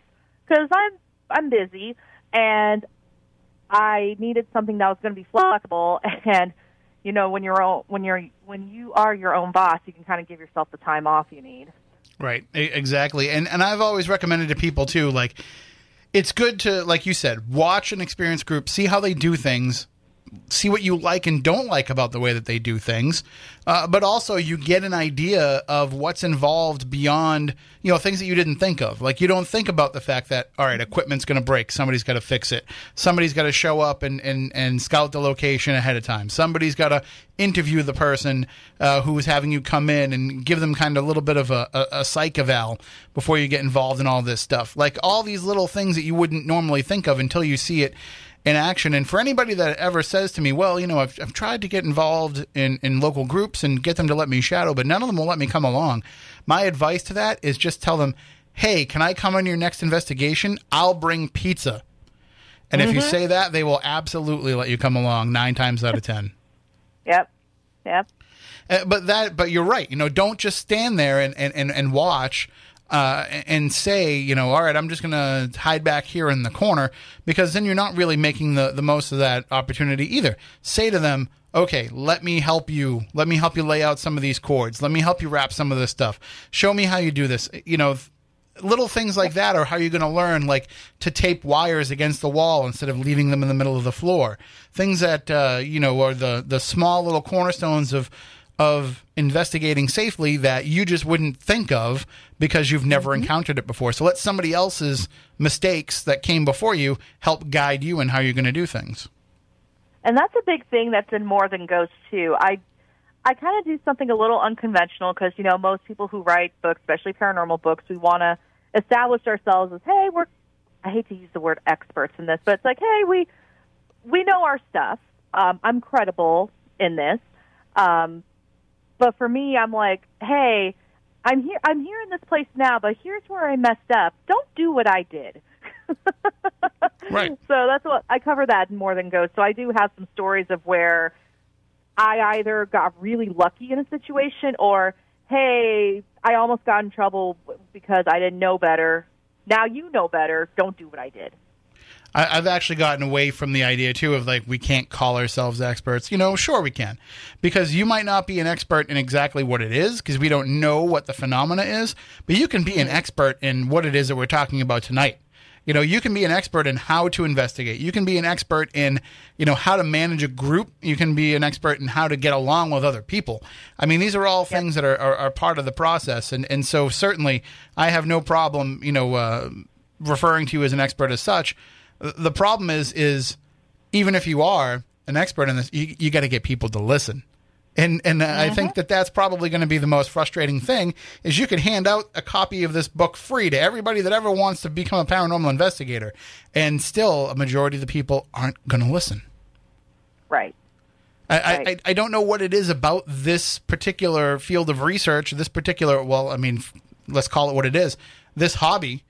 because I'm I'm busy and I needed something that was going to be flexible and you know when you're own, when you're when you are your own boss you can kind of give yourself the time off you need Right, exactly. And and I've always recommended to people too like it's good to like you said, watch an experienced group, see how they do things, see what you like and don't like about the way that they do things. Uh, but also you get an idea of what's involved beyond, you know, things that you didn't think of. Like you don't think about the fact that all right, equipment's going to break, somebody's got to fix it. Somebody's got to show up and, and and scout the location ahead of time. Somebody's got to interview the person uh, who is having you come in and give them kind of a little bit of a, a, a psych eval before you get involved in all this stuff. Like all these little things that you wouldn't normally think of until you see it in action. And for anybody that ever says to me, well, you know, I've, I've tried to get involved in, in local groups and get them to let me shadow, but none of them will let me come along. My advice to that is just tell them, hey, can I come on your next investigation? I'll bring pizza. And if you say that, they will absolutely let you come along nine times out of ten. yep yep Uh, but that, but you're right. You know, don't just stand there and and and, and watch. Uh, and say, you know, all right, I'm just going to hide back here in the corner because then you're not really making the, the most of that opportunity either. Say to them, okay, let me help you. Let me help you lay out some of these cords. Let me help you wrap some of this stuff. Show me how you do this. You know, little things like that are how you're going to learn like to tape wires against the wall instead of leaving them in the middle of the floor things that uh, you know are the the small little cornerstones of of investigating safely that you just wouldn't think of because you've never encountered it before. So let somebody else's mistakes that came before you help guide you in how you're going to do things. And that's a big thing that's in more than ghosts too. I i kind of do something a little unconventional because you know most people who write books especially paranormal books we want to establish ourselves as hey we're i hate to use the word experts in this but it's like hey we we know our stuff. Um i'm credible in this. Um but for me i'm like hey i'm here i'm here in this place now but here's where i messed up don't do what i did Right. so that's what I cover that in more than ghosts. So I do have some stories of where I either got really lucky in a situation or hey, I almost got in trouble because I didn't know better. Now you know better. Don't do what I did. I, I've actually gotten away from the idea too of like we can't call ourselves experts. You know, sure we can, because you might not be an expert in exactly what it is because we don't know what the phenomena is, but you can be an expert in what it is that we're talking about tonight. You know, you can be an expert in how to investigate. You can be an expert in, you know, how to manage a group. You can be an expert in how to get along with other people. I mean, these are all things that are, are, are part of the process. And, and so certainly I have no problem, you know, uh, referring to you as an expert as such. The problem is, is even if you are an expert in this, you, you got to get people to listen. And and uh, I think that that's probably going to be the most frustrating thing is you could hand out a copy of this book free to everybody that ever wants to become a paranormal investigator, and still a majority of the people aren't going to listen. Right. I, Right. I, I don't know what it is about this particular field of research, this particular, well, I mean, let's call it what it is, this hobby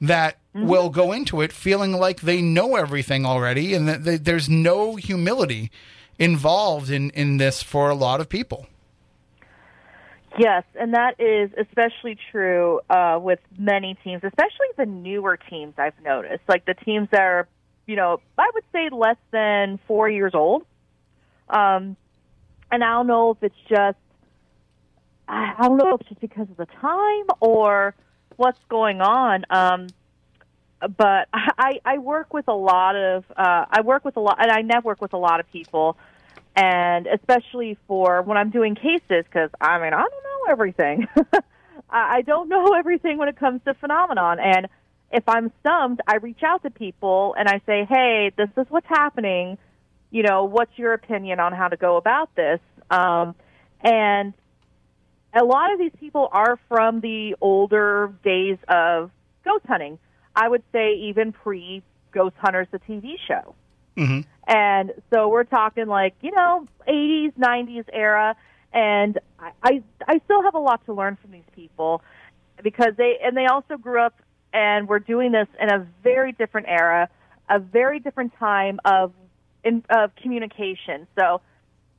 that will go into it feeling like they know everything already and that they, there's no humility involved in, in this for a lot of people. Yes, and that is especially true uh, with many teams, especially the newer teams I've noticed. Like the teams that are, you know, I would say less than four years old. Um, and I don't know if it's just, I I don't know if it's just because of the time or what's going on. Um, but I, I work with a lot of, uh, I work with a lot, and I network with a lot of people and especially for when I'm doing cases, because I mean I don't know everything. I don't know everything when it comes to phenomenon, and if I'm stumped, I reach out to people and I say, "Hey, this is what's happening. You know, what's your opinion on how to go about this?" Um, and a lot of these people are from the older days of ghost hunting. I would say even pre Ghost Hunters, the TV show. Mm-hmm. And so we're talking like, you know, 80s, 90s era. and I, I I still have a lot to learn from these people because they and they also grew up and were doing this in a very different era, a very different time of in, of communication. So,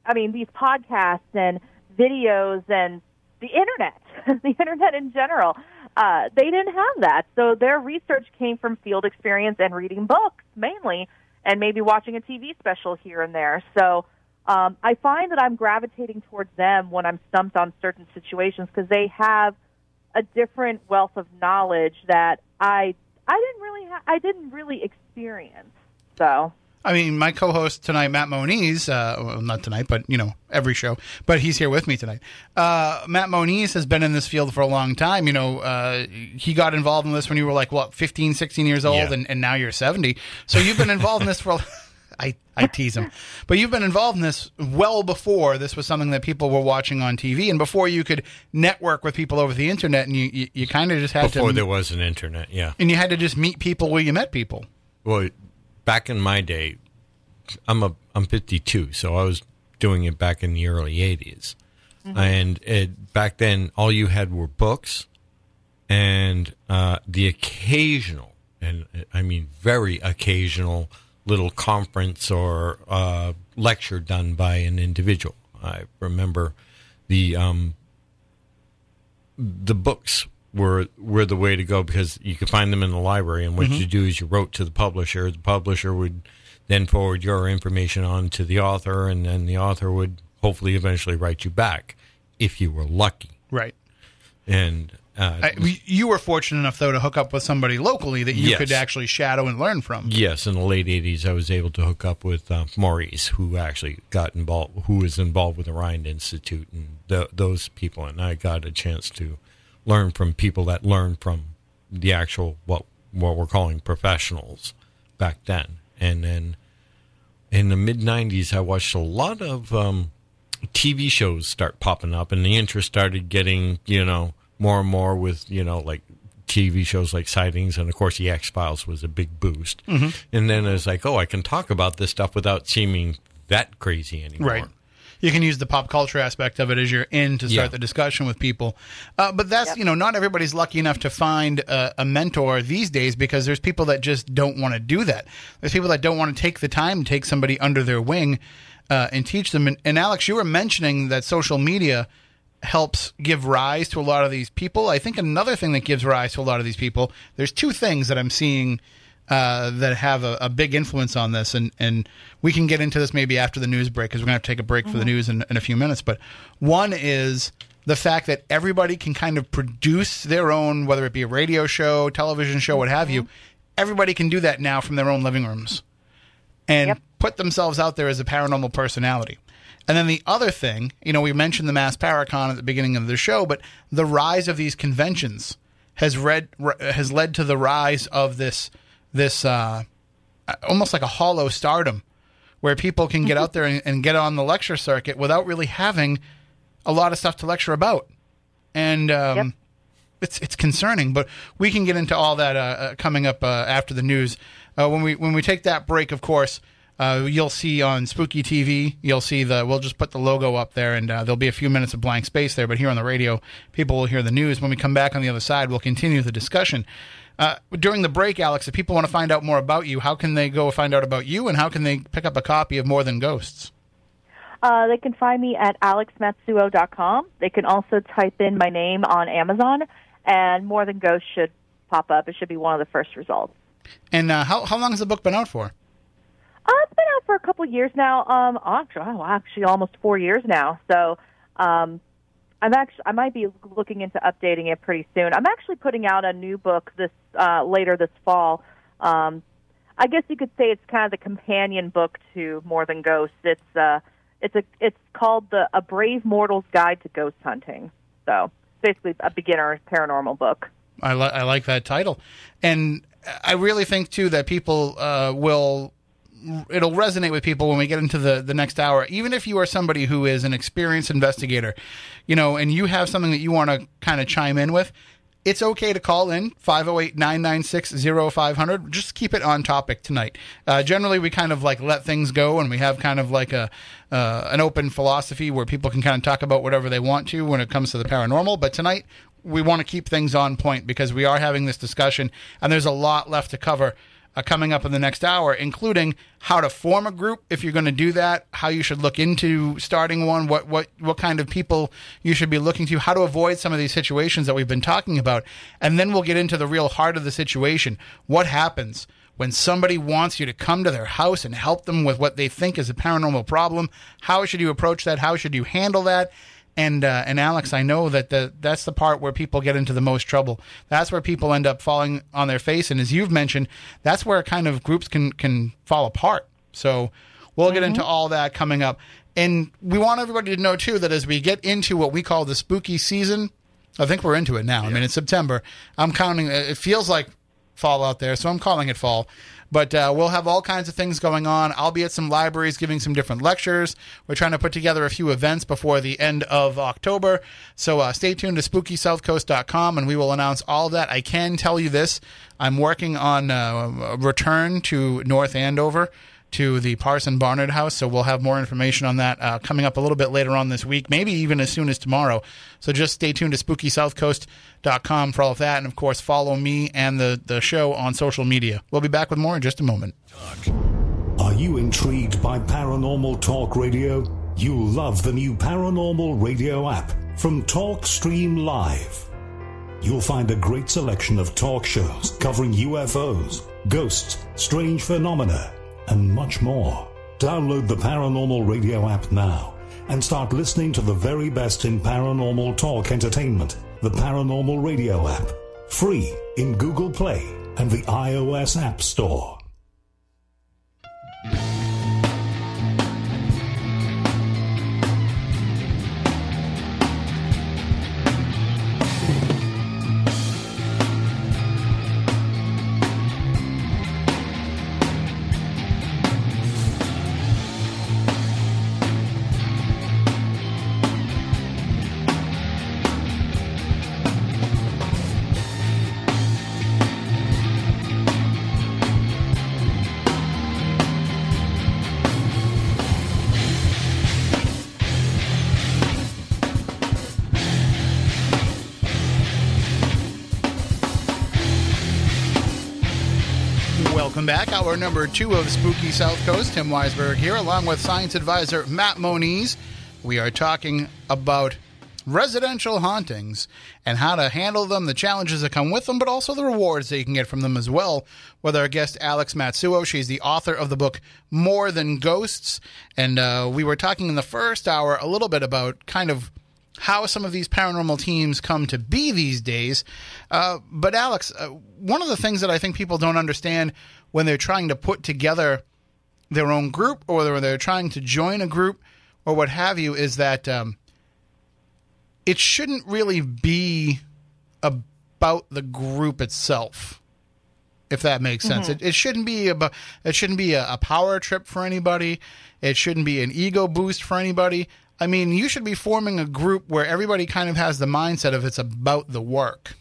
I mean, these podcasts and videos and the internet, the internet in general, uh, they didn't have that. So their research came from field experience and reading books mainly, and maybe watching a TV special here and there. So um, I find that I'm gravitating towards them when I'm stumped on certain situations because they have a different wealth of knowledge that I I didn't really ha- I didn't really experience. So I mean, my co-host tonight, Matt Moniz, uh, well, not tonight, but you know, every show, but he's here with me tonight. Uh, Matt Moniz has been in this field for a long time. You know, uh, he got involved in this when you were like what, 15, 16 years old, Yeah. and, and now you're 70. So you've been involved in this for. I, I tease him, but you've been involved in this well before this was something that people were watching on TV, and before you could network with people over the internet, and you you, you kind of just had Before to, Before there was an internet, yeah. and you had to just meet people where you met people. Well, back in my day, I'm a I'm 52, so I was doing it back in the early 80s, and it, back then all you had were books, and uh, the occasional, and I mean very occasional, little conference or uh, lecture done by an individual. I remember the um, the books were were the way to go because you could find them in the library. And what you do is you wrote to the publisher. The publisher would then forward your information on to the author, and then the author would hopefully eventually write you back if you were lucky. Right. And uh, I, you were fortunate enough, though, to hook up with somebody locally that you Yes. could actually shadow and learn from. Yes, in the late '80s, I was able to hook up with uh, Maurice, who actually got involved, who was involved with the Rhine Institute and th- those people, and I got a chance to learn from people that learned from the actual what what we're calling professionals back then. And then in the mid '90s, I watched a lot of um, TV shows start popping up, and the interest started getting you know more and more with you know like TV shows like Sightings, and of course the X Files was a big boost. Mm-hmm. And then it's like, oh, I can talk about this stuff without seeming that crazy anymore. Right. You can use the pop culture aspect of it as you're in to start Yeah. the discussion with people. Uh, but that's, Yep. you know, not everybody's lucky enough to find a, a mentor these days because there's people that just don't want to do that. There's people that don't want to take the time to take somebody under their wing uh, and teach them. And, and Alex, you were mentioning that social media helps give rise to a lot of these people. I think another thing that gives rise to a lot of these people, there's two things that I'm seeing uh, that have a, a big influence on this, and and we can get into this maybe after the news break because we're gonna have to take a break for the news in, in a few minutes. But one is the fact that everybody can kind of produce their own, whether it be a radio show, television show, what have you. Everybody can do that now from their own living rooms and Yep. put themselves out there as a paranormal personality. And then the other thing, you know, we mentioned the Mass Paracon at the beginning of the show, but the rise of these conventions has read has led to the rise of this this uh, almost like a hollow stardom, where people can get out there and, and get on the lecture circuit without really having a lot of stuff to lecture about, and um, Yep. it's it's concerning. But we can get into all that uh, uh, coming up uh, after the news. Uh, when we when we take that break, of course, uh, you'll see on Spooky TV. You'll see the. We'll just put the logo up there, and uh, there'll be a few minutes of blank space there. But here on the radio, people will hear the news. When we come back on the other side, we'll continue the discussion. Uh, during the break, Alex, if people want to find out more about you, how can they go find out about you, and how can they pick up a copy of More Than Ghosts? Uh, they can find me at alexmatsuo.com. They can also type in my name on Amazon, and More Than Ghosts should pop up. It should be one of the first results. And uh, how how long has the book been out for? Uh, it's been out for a couple years now. Um, actually, oh, actually, almost four years now. So, um, I'm actually I might be looking into updating it pretty soon. I'm actually putting out a new book this uh, later this fall. Um, I guess you could say it's kind of the companion book to More Than Ghosts. It's uh, it's a it's called the A Brave Mortal's Guide to Ghost Hunting. So, basically, a beginner paranormal book. I, li- I like that title, and I really think too that people uh, will. It'll resonate with people when we get into the the next hour. Even if you are somebody who is an experienced investigator, you know, and you have something that you want to kind of chime in with. it's okay to call in 508-996-0500 just keep it on topic tonight uh, generally we kind of like let things go and we have kind of like a uh, an open philosophy where people can kind of talk about whatever they want to when it comes to the paranormal but tonight we want to keep things on point because we are having this discussion and there's a lot left to cover uh, coming up in the next hour, including how to form a group if you're going to do that, how you should look into starting one, what what what kind of people you should be looking to, how to avoid some of these situations that we've been talking about, and then we'll get into the real heart of the situation. What happens? When somebody wants you to come to their house and help them with what they think is a paranormal problem, how should you approach that? How should you handle that? And uh, and Alex, I know that the that's the part where people get into the most trouble. That's where people end up falling on their face. And as you've mentioned, that's where kind of groups can can fall apart. So we'll get into all that coming up. And we want everybody to know too that as we get into what we call the spooky season, I think we're into it now. I mean, it's September. I'm counting. It feels like fall out there, so I'm calling it fall. But uh, we'll have all kinds of things going on. I'll be at some libraries giving some different lectures. We're trying to put together a few events before the end of October. So uh, stay tuned to spookysouthcoast.com and we will announce all that. I can tell you this I'm working on uh, a return to North Andover to the Parson Barnard House. So we'll have more information on that uh, coming up a little bit later on this week, maybe even as soon as tomorrow. So just stay tuned to spookysouthcoast.com for all of that. And of course, follow me and the, the show on social media. We'll be back with more in just a moment. Are you intrigued by Paranormal Talk Radio? You'll love the new Paranormal Radio app from TalkStream Live. You'll find a great selection of talk shows covering UFOs, ghosts, strange phenomena, and much more. Download the Paranormal Radio app now and start listening to the very best in paranormal talk entertainment. The Paranormal Radio app, free in Google Play and the iOS App Store. Welcome back. Hour number two of Spooky South Coast. Tim Weisberg here, along with science advisor Matt Moniz. We are talking about residential hauntings and how to handle them, the challenges that come with them, but also the rewards that you can get from them as well. With our guest Alex Matsuo, she's the author of the book More Than Ghosts, and uh, we were talking in the first hour a little bit about kind of how some of these paranormal teams come to be these days. Uh, but Alex, uh, one of the things that I think people don't understand when they're trying to put together their own group or they're, they're trying to join a group or what have you is that um, it shouldn't really be about the group itself. If that makes sense, it, it shouldn't be about it shouldn't be a, a power trip for anybody. It shouldn't be an ego boost for anybody. I mean, you should be forming a group where everybody kind of has the mindset of it's about the work.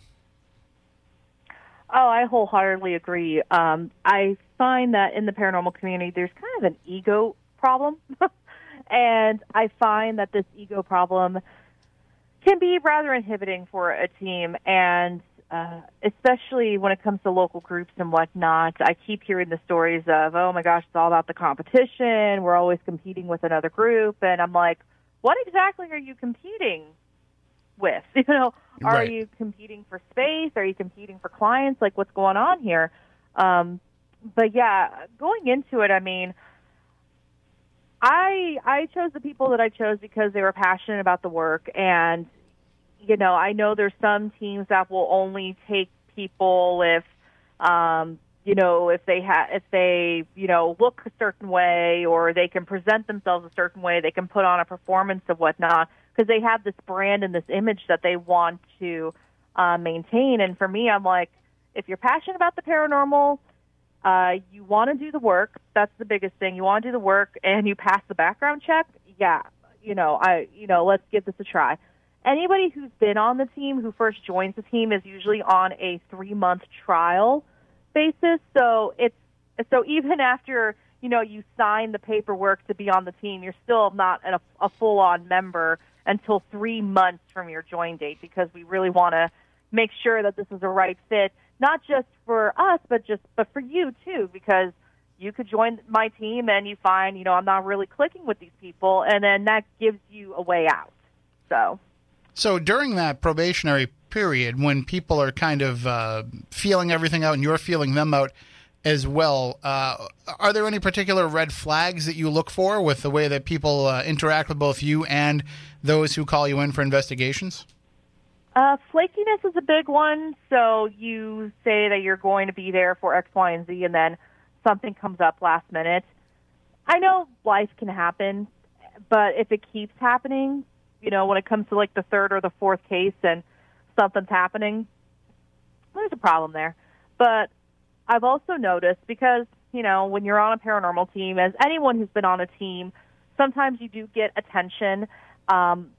Oh, I wholeheartedly agree. Um, I find that in the paranormal community, there's kind of an ego problem. and I find that this ego problem can be rather inhibiting for a team. And uh, especially when it comes to local groups and whatnot, I keep hearing the stories of, oh my gosh, it's all about the competition. We're always competing with another group. And I'm like, what exactly are you competing with? You know, are Right. you competing for space? Are you competing for clients? Like, what's going on here? Um, but yeah, going into it, I mean, I I chose the people that I chose because they were passionate about the work, and you know, I know there's some teams that will only take people if, um, you know, if they ha- if they you know look a certain way or they can present themselves a certain way, they can put on a performance of whatnot because they have this brand and this image that they want to uh, maintain. And for me, I'm like, if you're passionate about the paranormal, uh, you want to do the work. That's the biggest thing. You want to do the work, and you pass the background check. Yeah, you know, I, you know, let's give this a try. anybody who's been on the team, who first joins the team, is usually on a three month trial basis. So it's so even after you know you sign the paperwork to be on the team, you're still not a, a full on member until three months from your join date because we really want to make sure that this is a right fit, not just for us, but just but for you too, because you could join my team and you find you know I'm not really clicking with these people, and then that gives you a way out. So. So during that probationary period, when people are kind of uh, feeling everything out and you're feeling them out as well, uh, are there any particular red flags that you look for with the way that people uh, interact with both you and those who call you in for investigations? Uh, flakiness is a big one. So you say that you're going to be there for X, Y, and Z, and then something comes up last minute. I know life can happen, but if it keeps happening, you know, when it comes to like the third or the fourth case and something's happening, there's a problem there. But I've also noticed because, you know, when you're on a paranormal team, as anyone who's been on a team, sometimes you do get attention. Um,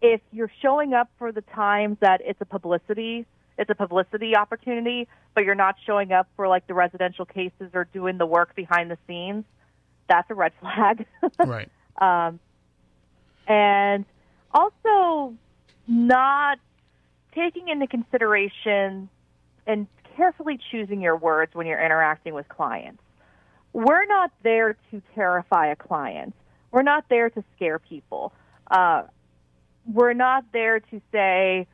if you're showing up for the times that it's a publicity, it's a publicity opportunity, but you're not showing up for like the residential cases or doing the work behind the scenes, that's a red flag. right. Um, and also not taking into consideration and carefully choosing your words when you're interacting with clients. We're not there to terrify a client. We're not there to scare people. Uh, we're not there to say,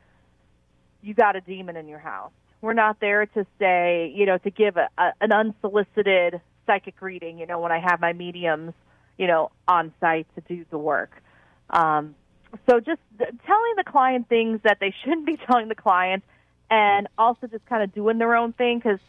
you got a demon in your house. We're not there to say, you know, to give a, a, an unsolicited psychic reading, you know, when I have my mediums, you know, on site to do the work. Um, so just telling the client things that they shouldn't be telling the client and also just kind of doing their own thing because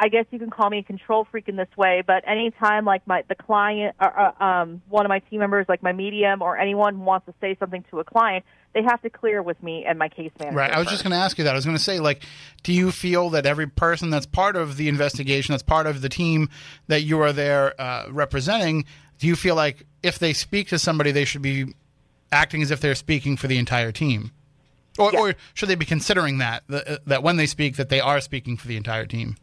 I guess you can call me a control freak in this way, but anytime like my the client or uh, um, one of my team members, like my medium or anyone wants to say something to a client, they have to clear with me and my case manager. Right. I was first. just going to ask you that. I was going to say, like, do you feel that every person that's part of the investigation, that's part of the team that you are there uh, representing, do you feel like if they speak to somebody, they should be acting as if they're speaking for the entire team? Or, or should they be considering that, that that when they speak, that they are speaking for the entire team?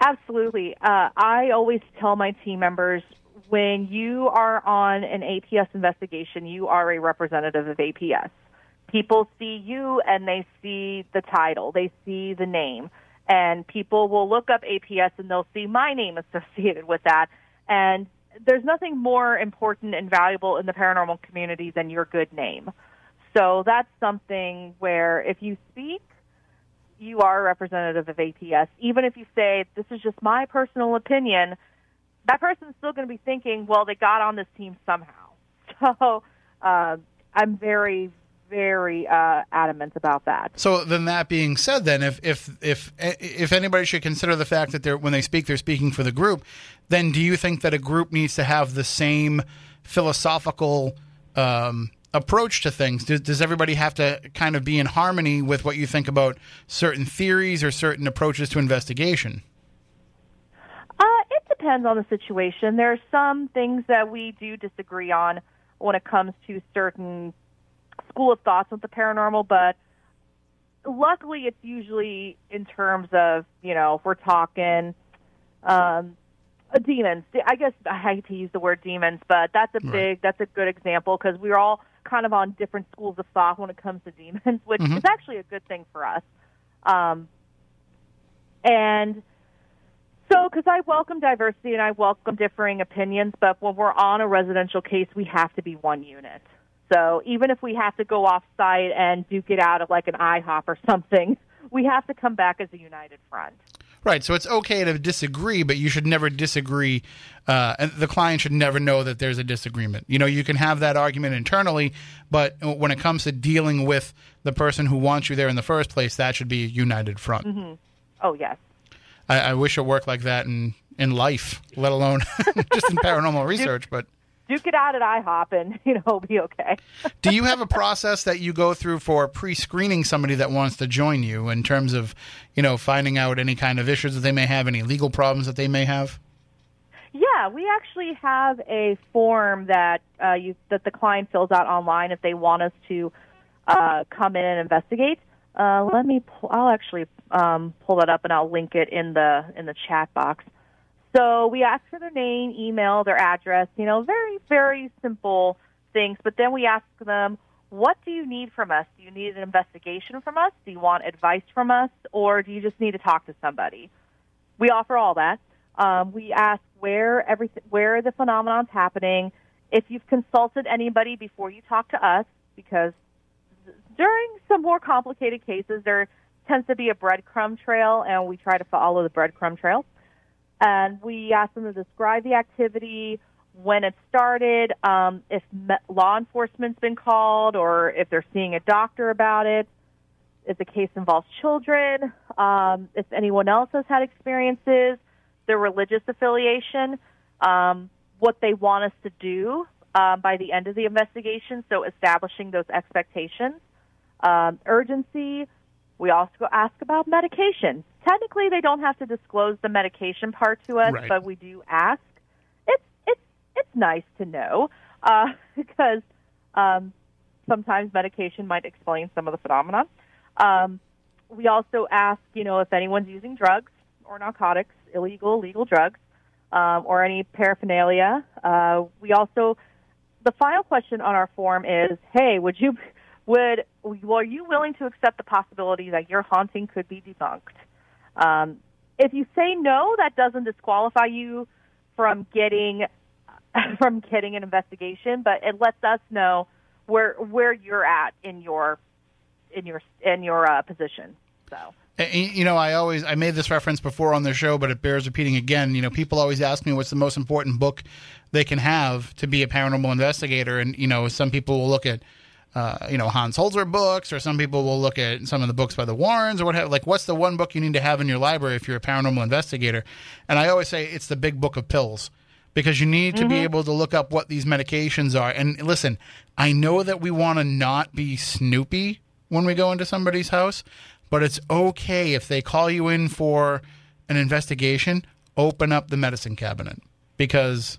Absolutely. Uh, I always tell my team members when you are on an APS investigation, you are a representative of APS. People see you and they see the title, they see the name, and people will look up APS and they'll see my name associated with that. And there's nothing more important and valuable in the paranormal community than your good name. So that's something where if you speak, you are a representative of APS. Even if you say, this is just my personal opinion, that person's still going to be thinking, well, they got on this team somehow. So uh, I'm very, very uh, adamant about that. So then, that being said, then if if if if anybody should consider the fact that they're when they speak, they're speaking for the group, then do you think that a group needs to have the same philosophical um, approach to things? Does, does everybody have to kind of be in harmony with what you think about certain theories or certain approaches to investigation? Uh, it depends on the situation. There are some things that we do disagree on when it comes to certain school of thoughts with the paranormal, but luckily it's usually in terms of, you know, if we're talking um, uh, demons. I guess I hate to use the word demons, but that's a Right. big, that's a good example because we're all kind of on different schools of thought when it comes to demons, which Mhm. is actually a good thing for us. Um, and so, because I welcome diversity and I welcome differing opinions, but when we're on a residential case, we have to be one unit. So even if we have to go off site and duke it out of like an IHOP or something, we have to come back as a united front. Right. So it's okay to disagree, but you should never disagree. Uh, and the client should never know that there's a disagreement. You know, you can have that argument internally, but when it comes to dealing with the person who wants you there in the first place, that should be a united front. Oh yes. I, I wish it worked like that in, in life, let alone just in paranormal research. But Duke it out at IHOP and, you know, be okay. do you have a process that you go through for pre-screening somebody that wants to join you in terms of, you know, finding out any kind of issues that they may have, any legal problems that they may have? Yeah, Yeah, we actually have a form that uh, you that the client fills out online if they want us to uh, come in and investigate. Uh, let me. Pull, I'll actually um, pull that up and I'll link it in the in the chat box. So we ask for their name, email, their address. You know, very very simple things. But then we ask them, what do you need from us? Do you need an investigation from us? Do you want advice from us, or do you just need to talk to somebody? We offer all that. Um, we ask where everything, where the phenomenon's happening. If you've consulted anybody before you talk to us, because during some more complicated cases, there tends to be a breadcrumb trail, and we try to follow the breadcrumb trail. And we ask them to describe the activity, when it started, um, if law enforcement's been called, or if they're seeing a doctor about it, if the case involves children, um, if anyone else has had experiences, their religious affiliation, um, what they want us to do um, by the end of the investigation, so establishing those expectations, um, urgency. We also ask about medication. Technically, they don't have to disclose the medication part to us, Right. but we do ask. It's it's it's nice to know uh, because um, sometimes medication might explain some of the phenomenon. Um, we also ask, you know, if anyone's using drugs or narcotics, illegal, legal drugs, um, or any paraphernalia. Uh, we also, the final question on our form is, hey, would you, would, are you willing to accept the possibility that your haunting could be debunked? Um, if you say no, that doesn't disqualify you from getting from getting an investigation, but it lets us know where where you're at in your in your in your uh, position. So You know, I always I made this reference before on the show, but it bears repeating again. You know, people always ask me what's the most important book they can have to be a paranormal investigator, and you know, some people will look at. Uh, you know Hans Holzer books, or some people will look at some of the books by the Warrens, or what have. Like, what's the one book you need to have in your library if you're a paranormal investigator? And I always say it's the Big Book of Pills, because you need to be able to look up what these medications are. And listen, I know that we want to not be snoopy when we go into somebody's house, but it's okay if they call you in for an investigation, open up the medicine cabinet because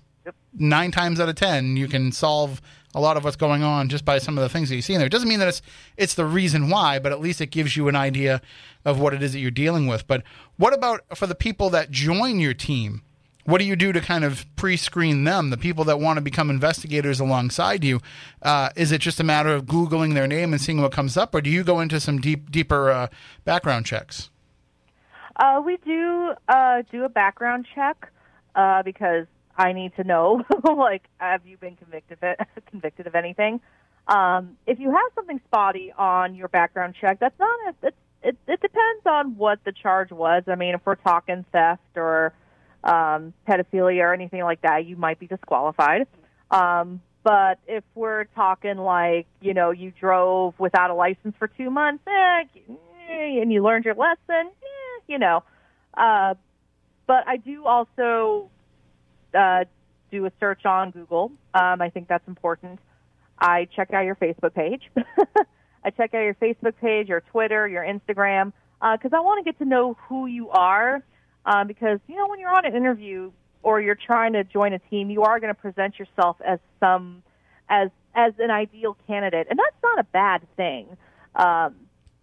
nine times out of ten you can solve a lot of what's going on just by some of the things that you see in there. It doesn't mean that it's it's the reason why, but at least it gives you an idea of what it is that you're dealing with. But what about for the people that join your team? What do you do to kind of pre-screen them, the people that want to become investigators alongside you? Uh, is it just a matter of googling their name and seeing what comes up, or do you go into some deep, deeper uh, background checks? uh, we do uh, do a background check uh, because I need to know, like, have you been convicted of, it, convicted of anything? Um, if you have something spotty on your background check, that's not a, it's, it. It depends on what the charge was. I mean, if we're talking theft or um, pedophilia or anything like that, you might be disqualified. Um, but if we're talking like, you know, you drove without a license for two months, eh, eh, and you learned your lesson, eh, you know. Uh, but I do also uh, do a search on Google. Um, I think that's important. I check out your Facebook page. I check out your Facebook page, your Twitter, your Instagram, because I want to get to know who you are. Um, because you know, when you're on an interview or you're trying to join a team, you are going to present yourself as some as as an ideal candidate, and that's not a bad thing. Um,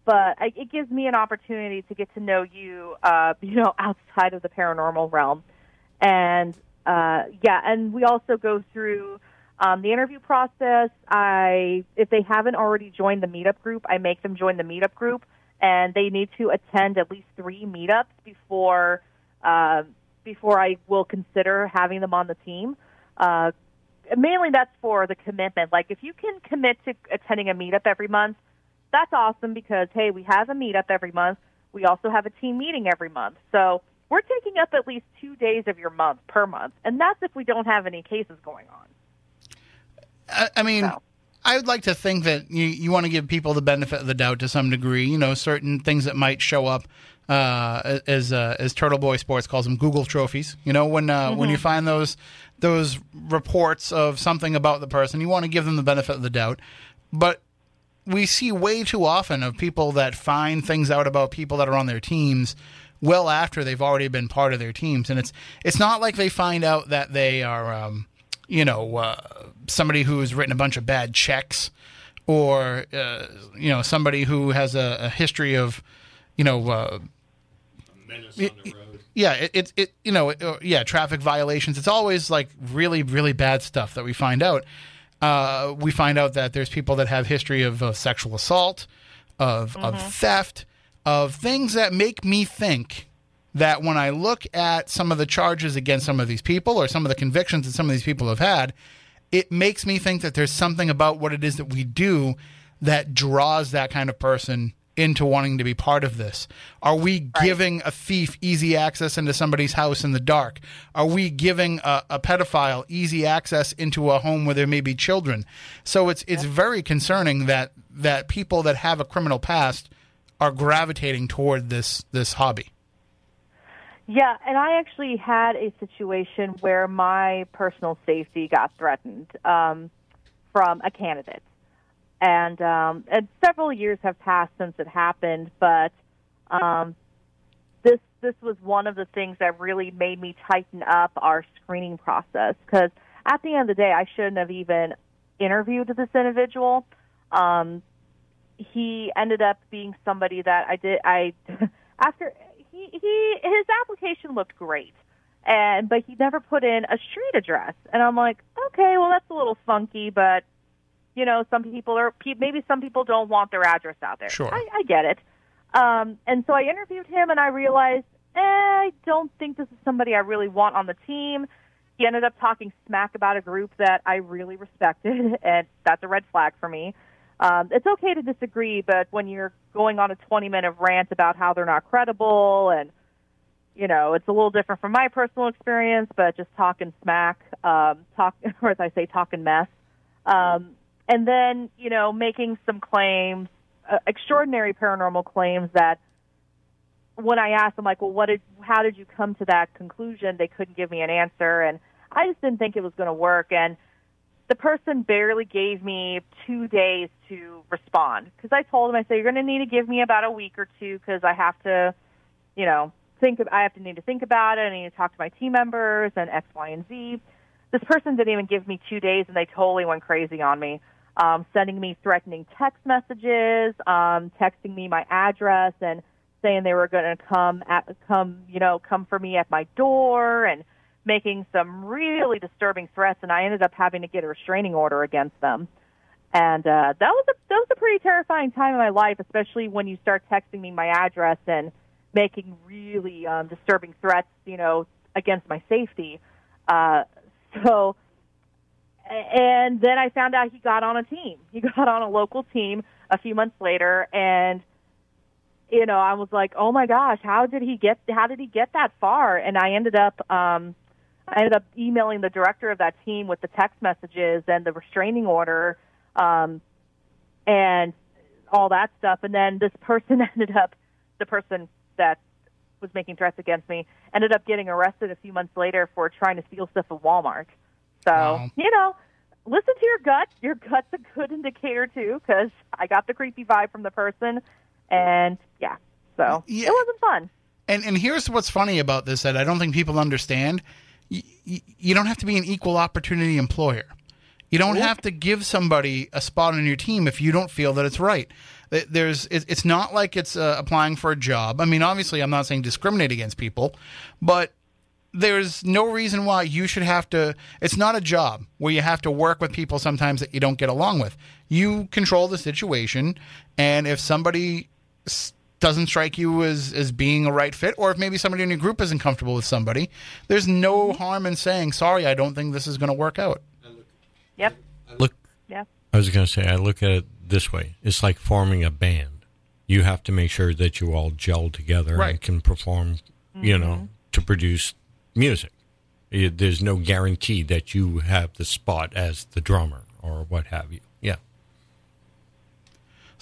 but I, it gives me an opportunity to get to know you, uh, you know, outside of the paranormal realm. And uh, yeah, and we also go through um, the interview process. I, if they haven't already joined the meetup group, I make them join the meetup group, and they need to attend at least three meetups before uh, before I will consider having them on the team. Uh, mainly, that's for the commitment. Like, if you can commit to attending a meetup every month, that's awesome because hey, we have a meetup every month. We also have a team meeting every month. So we're taking up at least two days of your month per month, and that's if we don't have any cases going on. I, I mean, So. I would like to think that you, you want to give people the benefit of the doubt to some degree. You know, certain things that might show up uh, as uh, as Turtleboy Sports calls them Google trophies. You know, when uh, when you find those those reports of something about the person, you want to give them the benefit of the doubt. But we see way too often of people that find things out about people that are on their teams well after they've already been part of their teams, and it's it's not like they find out that they are, um, you know, uh, somebody who has written a bunch of bad checks, or uh, you know, somebody who has a, a history of, you know. Uh, yeah, it, it, it you know, uh, yeah, traffic violations. It's always like really, really bad stuff that we find out. Uh, we find out that there's people that have history of uh, sexual assault, of of theft, of things that make me think that when I look at some of the charges against some of these people or some of the convictions that some of these people have had, it makes me think that there's something about what it is that we do that draws that kind of person into wanting to be part of this? Are we giving a thief easy access into somebody's house in the dark? Are we giving a, a pedophile easy access into a home where there may be children? So it's it's very concerning that that people that have a criminal past are gravitating toward this this hobby. Yeah, and I actually had a situation where my personal safety got threatened um, from a candidate, and um, and several years have passed since it happened, but um, this this was one of the things that really made me tighten up our screening process because at the end of the day, I shouldn't have even interviewed this individual. Um, he ended up being somebody that I did I after he he his application looked great. And but he never put in a street address. And I'm like okay well that's a little funky but you know some people are maybe some people don't want their address out there. Sure. I, I get it. Um and so I interviewed him and I realized eh, I don't think this is somebody I really want on the team. He ended up talking smack about a group that I really respected and that's a red flag for me um, it's okay to disagree, but when you're going on a 20 minute rant about how they're not credible and you know, it's a little different from my personal experience, but just talking smack, um, talk, or as I say, talking mess. Um, and then, you know, making some claims, uh, extraordinary paranormal claims that when I asked them, like, well, what did, how did you come to that conclusion? They couldn't give me an answer. And I just didn't think it was going to work. And the person barely gave me two days to respond because I told him, I said, you're going to need to give me about a week or two because I have to, you know, think. I have to need to think about it. I need to talk to my team members and X, Y, and Z. This person didn't even give me two days, and they totally went crazy on me, um, sending me threatening text messages, um, texting me my address, and saying they were going to come at come, you know, come for me at my door, and making some really disturbing threats. And I ended up having to get a restraining order against them. And uh, that was a that was a pretty terrifying time in my life, especially when you start texting me my address and making really um, disturbing threats, you know, against my safety. Uh, so, and then I found out he got on a team. He got on a local team a few months later, and you know, I was like, oh my gosh, how did he get? How did he get that far? And I ended up. Um, I ended up emailing the director of that team with the text messages and the restraining order um, and all that stuff. And then this person ended up, the person that was making threats against me, ended up getting arrested a few months later for trying to steal stuff at Walmart. So, Wow. you know, listen to your gut. Your gut's a good indicator, too, because I got the creepy vibe from the person. And yeah, so Yeah. it wasn't fun. And and here's what's funny about this that I don't think people understand. You, you don't have to be an equal opportunity employer. You don't have to give somebody a spot on your team if you don't feel that it's right. There's it's not like it's uh, applying for a job. I mean, obviously, I'm not saying discriminate against people, but there's no reason why you should have to it's not a job where you have to work with people sometimes that you don't get along with you control the situation and if somebody s- doesn't strike you as as being a right fit or if maybe somebody in your group isn't comfortable with somebody there's no mm-hmm. harm in saying sorry i don't think this is going to work out Yep. Look, Yeah. I was going to say, I look at it this way: it's like forming a band. You have to make sure that you all gel together Right. and can perform, you know, mm-hmm. to produce music. You- There's no guarantee that you have the spot as the drummer or what have you.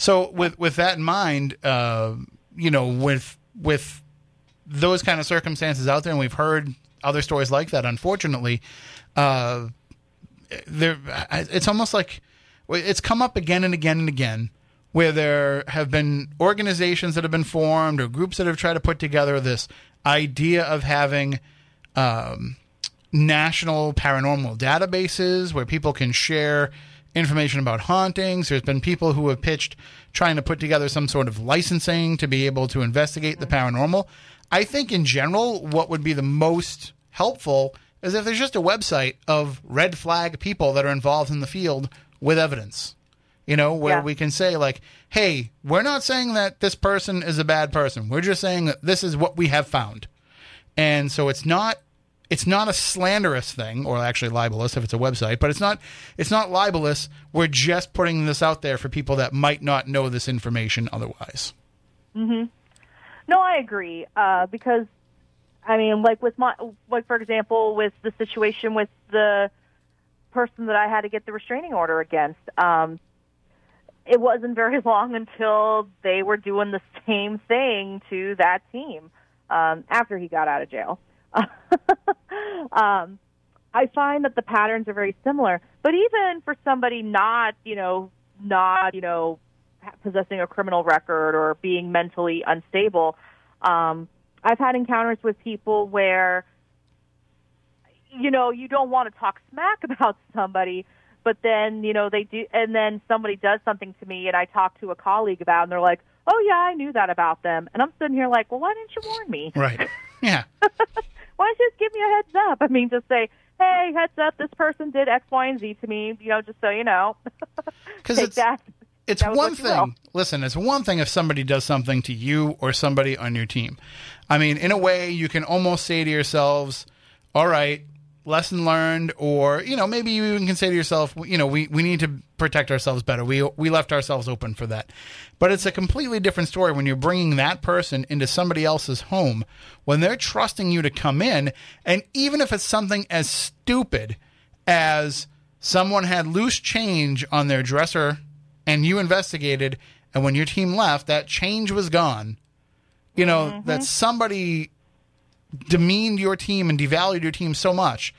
So with with that in mind, uh, you know, with with those kind of circumstances out there, and we've heard other stories like that. Unfortunately, uh, there it's almost like it's come up again and again and again where there have been organizations that have been formed or groups that have tried to put together this idea of having um, national paranormal databases where people can share information about hauntings. There's been people who have pitched trying to put together some sort of licensing to be able to investigate the mm-hmm. paranormal. I think in general, what would be the most helpful is if there's just a website of red flag people that are involved in the field with evidence. You know, where Yeah. we can say, like, hey, we're not saying that this person is a bad person. We're just saying that this is what we have found. And so it's not it's not a slanderous thing or actually libelous if it's a website, but it's not it's not libelous. We're just putting this out there for people that might not know this information otherwise. No, I agree. Uh, because, I mean, like with my, like for example, with the situation with the person that I had to get the restraining order against, um, it wasn't very long until they were doing the same thing to that team um, after he got out of jail. um, I find that the patterns are very similar. But even for somebody not, you know, not, you know, possessing a criminal record or being mentally unstable, um, I've had encounters with people where, you know, you don't want to talk smack about somebody, but then, you know, they do, and then somebody does something to me and I talk to a colleague about it and they're like, oh, yeah, I knew that about them. And I'm sitting here like, well, why didn't you warn me? Right. Yeah. Why don't you just give me a heads up? I mean, just say, hey, heads up, this person did X, Y, and Z to me, you know, just so you know. Because it's that. it's That one thing. Listen, it's one thing if somebody does something to you or somebody on your team. I mean, in a way, you can almost say to yourselves, "All right, lesson learned," or you know, maybe you even can say to yourself, "You know, we we need to protect ourselves better. We we left ourselves open for that." But it's a completely different story when you're bringing that person into somebody else's home when they're trusting you to come in, and even if it's something as stupid as someone had loose change on their dresser and you investigated and when your team left that change was gone you know that mm-hmm. somebody demeaned your team and devalued your team so much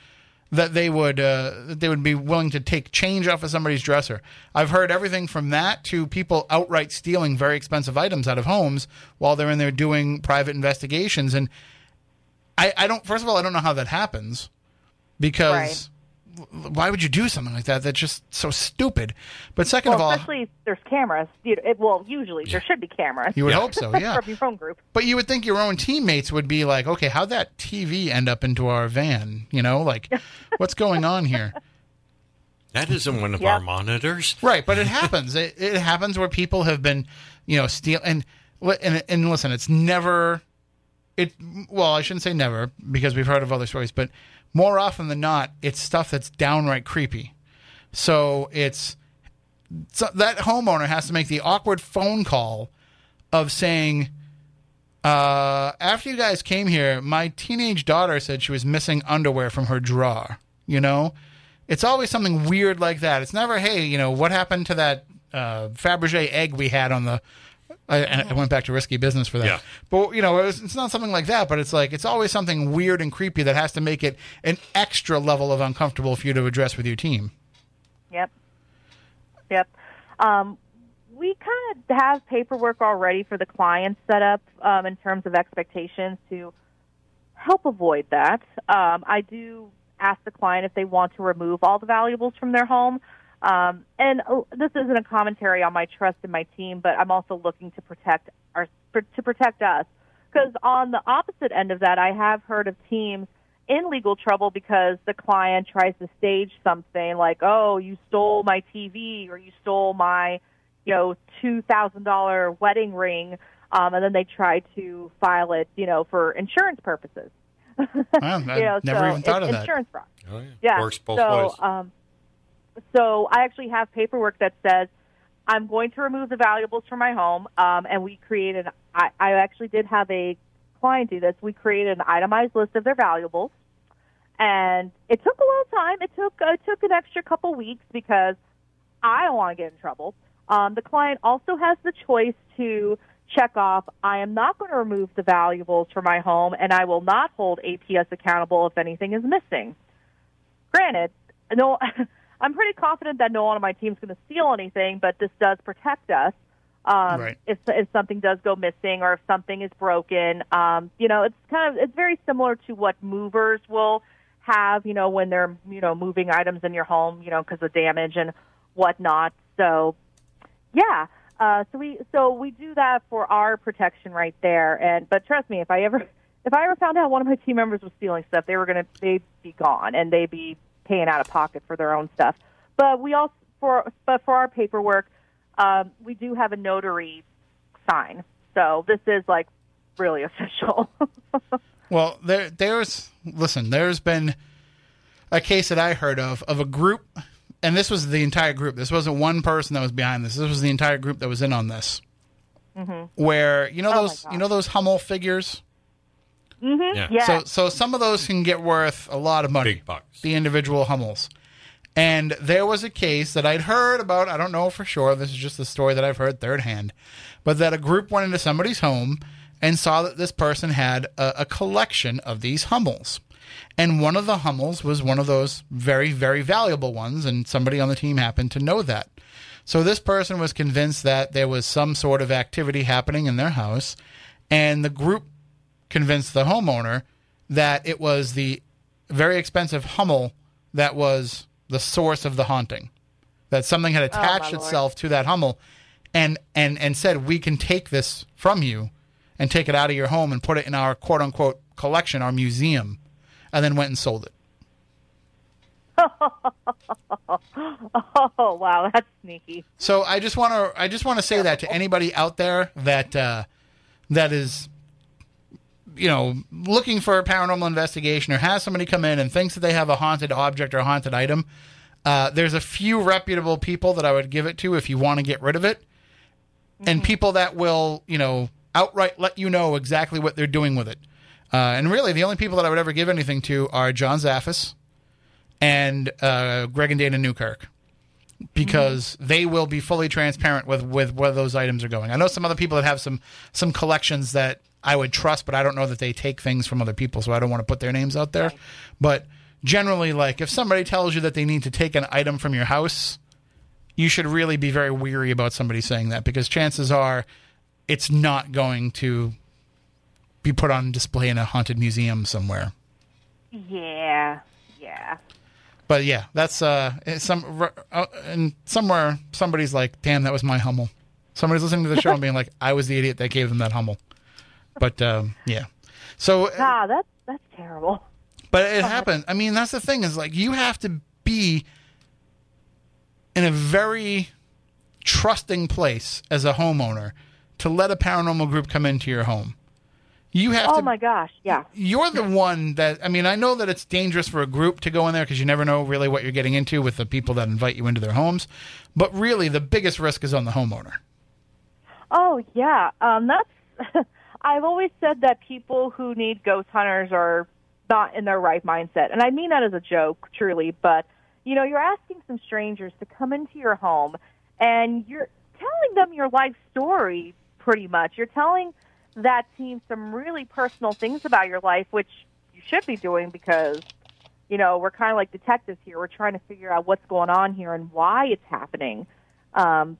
that they would uh, that they would be willing to take change off of somebody's dresser. I've heard everything from that to people outright stealing very expensive items out of homes while they're in there doing private investigations. And I, I don't. First of all, I don't know how that happens because. Why would you do something like that? That's just so stupid. But second Well, of all, especially there's cameras. You know, it, well, usually there should be cameras. you would hope so. Yeah. From your phone group. But you would think your own teammates would be like, okay, how'd that TV end up into our van? You know, like, what's going on here? That isn't one of Yeah. our monitors. Right, but it happens. It, it happens where people have been, you know, steal and and and listen, it's never. It well, I shouldn't say never because we've heard of other stories, but more often than not, it's stuff that's downright creepy. So it's so that homeowner has to make the awkward phone call of saying, uh, "After you guys came here, my teenage daughter said she was missing underwear from her drawer." You know, it's always something weird like that. It's never, "Hey, you know, what happened to that uh, Fabergé egg we had on the." I, and I went back to risky business for that. Yeah. But you know, it's, it's not something like that. But it's like it's always something weird and creepy that has to make it an extra level of uncomfortable for you to address with your team. Yep. Yep. Um, we kind of have paperwork already for the clients set up um, in terms of expectations to help avoid that. Um, I do ask the client if they want to remove all the valuables from their home. Um, and uh, this isn't a commentary on my trust in my team, but I'm also looking to protect our to protect us. Because on the opposite end of that, I have heard of teams in legal trouble because the client tries to stage something like, "Oh, you stole my TV or you stole my, you know, two thousand dollar wedding ring," um, and then they try to file it, you know, for insurance purposes. I you know, never so even thought of that. Insurance fraud. Oh, yeah. Yeah. Works both so, ways. Um, so I actually have paperwork that says I'm going to remove the valuables from my home, um, and we created. I, I actually did have a client do this. We created an itemized list of their valuables, and it took a long time. It took it took an extra couple weeks because I don't want to get in trouble. Um, the client also has the choice to check off I am not going to remove the valuables from my home, and I will not hold APS accountable if anything is missing. Granted, no, I'm pretty confident that no one on my team is going to steal anything, but this does protect us. Um, Right. If if something does go missing or if something is broken, um, you know, it's kind of it's very similar to what movers will have, you know, when they're you know moving items in your home, you know, because of damage and whatnot. So, yeah. Uh, so we so we do that for our protection right there. And but trust me, if I ever if I ever found out one of my team members was stealing stuff, they were gonna they'd be gone and they'd be paying out of pocket for their own stuff. But we also for but for our paperwork, um, we do have a notary sign. So this is like really official. Well, there, there's listen. There's been a case that I heard of of a group, and this was the entire group. This wasn't one person that was behind this. This was the entire group that was in on this. Where you know Oh those you know those Hummel figures. Mm-hmm. Yeah. yeah. So so some of those can get worth a lot of money. Big bucks. The individual Hummels. And there was a case that I'd heard about. I don't know for sure. This is just a story that I've heard third hand. But that a group went into somebody's home and saw that this person had a, a collection of these Hummels. And one of the Hummels was one of those very, very valuable ones. And somebody on the team happened to know that. So this person was convinced that there was some sort of activity happening in their house. And the group convinced the homeowner that it was the very expensive Hummel that was the source of the haunting. That something had attached Lord. itself to that Hummel and, and, and said, We can take this from you and take it out of your home and put it in our quote unquote collection, our museum, and then went and sold it. oh wow, that's sneaky. So I just want to I just want to say that to anybody out there that uh, that is you know looking for a paranormal investigation or has somebody come in and thinks that they have a haunted object or a haunted item. Uh, there's a few reputable people that I would give it to if you want to get rid of it, and people that will you know outright let you know exactly what they're doing with it. Uh, and really, the only people that I would ever give anything to are John Zaffis and uh, Greg and Dana Newkirk because they will be fully transparent with with where those items are going. I know some other people that have some some collections that I would trust, but I don't know that they take things from other people, so I don't want to put their names out there. But generally, like if somebody tells you that they need to take an item from your house, you should really be very weary about somebody saying that because chances are it's not going to be put on display in a haunted museum somewhere. Yeah, yeah. But yeah, that's uh some uh, and somewhere somebody's like, "Damn, that was my Hummel." Somebody's listening to the show and being like, "I was the idiot that gave them that Hummel." But um, yeah, so Ah, that's that's terrible. but it happened. I mean, that's the thing is like you have to be in a very trusting place as a homeowner to let a paranormal group come into your home. You have Oh to my gosh, yeah. you're the one that I mean I know that it's dangerous for a group to go in there because you never know really what you're getting into with the people that invite you into their homes but really the biggest risk is on the homeowner Oh yeah, um, that's. I've always said that people who need ghost hunters are not in their right mindset, and I mean that as a joke, truly. But you know, you're asking some strangers to come into your home, and you're telling them your life story. Pretty much, you're telling that team some really personal things about your life, which you should be doing because you know we're kind of like detectives here. We're trying to figure out what's going on here and why it's happening. Um,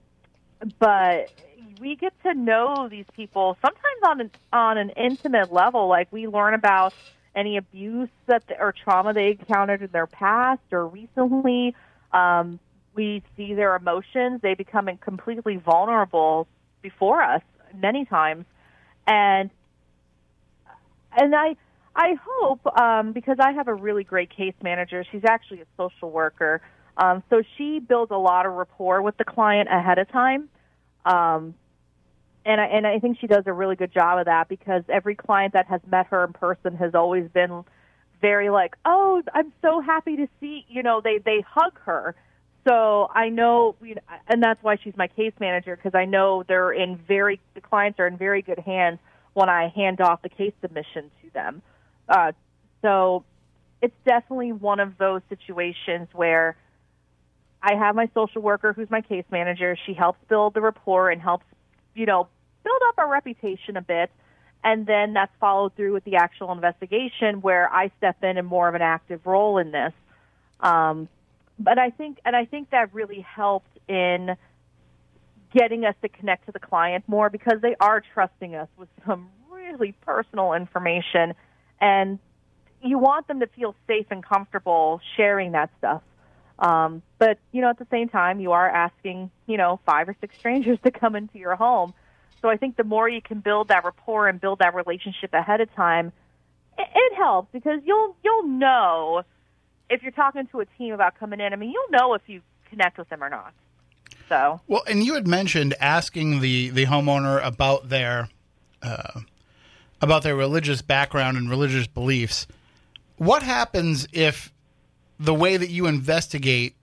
but we get to know these people sometimes on an on an intimate level. Like we learn about any abuse that or trauma they encountered in their past or recently. Um, we see their emotions; they become completely vulnerable before us many times, and and I I hope um, because I have a really great case manager. She's actually a social worker, um, so she builds a lot of rapport with the client ahead of time. Um, and I, and I think she does a really good job of that because every client that has met her in person has always been very like, oh, I'm so happy to see. You know, they they hug her. So I know, and that's why she's my case manager because I know they're in very the clients are in very good hands when I hand off the case submission to them. Uh, so it's definitely one of those situations where I have my social worker who's my case manager. She helps build the rapport and helps, you know, build up our reputation a bit. And then that's followed through with the actual investigation where I step in in more of an active role in this. Um, but I think, and I think that really helped in getting us to connect to the client more because they are trusting us with some really personal information and you want them to feel safe and comfortable sharing that stuff. Um, but you know, at the same time, you are asking you know five or six strangers to come into your home. So I think the more you can build that rapport and build that relationship ahead of time, it, it helps because you'll you'll know if you're talking to a team about coming in. I mean, you'll know if you connect with them or not. So well, and you had mentioned asking the the homeowner about their uh, about their religious background and religious beliefs. What happens if the way that you investigate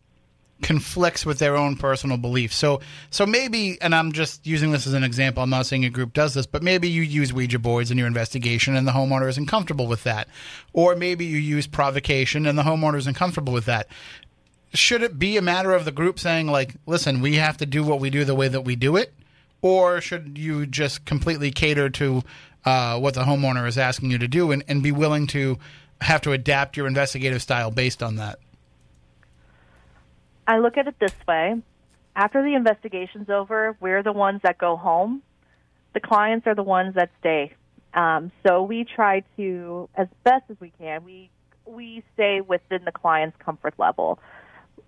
conflicts with their own personal beliefs. So so maybe and I'm just using this as an example. I'm not saying a group does this, but maybe you use Ouija boards in your investigation and the homeowner isn't comfortable with that. Or maybe you use provocation and the homeowner isn't comfortable with that. Should it be a matter of the group saying like, "Listen, we have to do what we do the way that we do it?" Or should you just completely cater to uh, what the homeowner is asking you to do and, and be willing to have to adapt your investigative style based on that? I look at it this way. After the investigation's over, we're the ones that go home. The clients are the ones that stay. Um, so we try to, as best as we can, we we stay within the client's comfort level.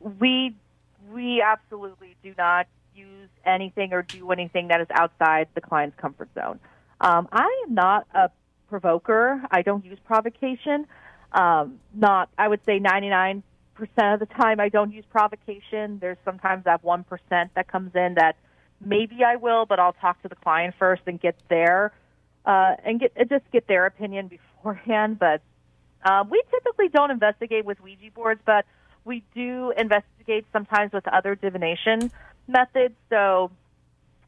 We we absolutely do not use anything or do anything that is outside the client's comfort zone. Um, I am not a provoker. I don't use provocation. Um, not, I would say 99% of the time I don't use provocation. There's sometimes that 1% that comes in that maybe I will, but I'll talk to the client first and get their, uh, and get, just get their opinion beforehand. But, uh, we typically don't investigate with Ouija boards, but we do investigate sometimes with other divination methods. So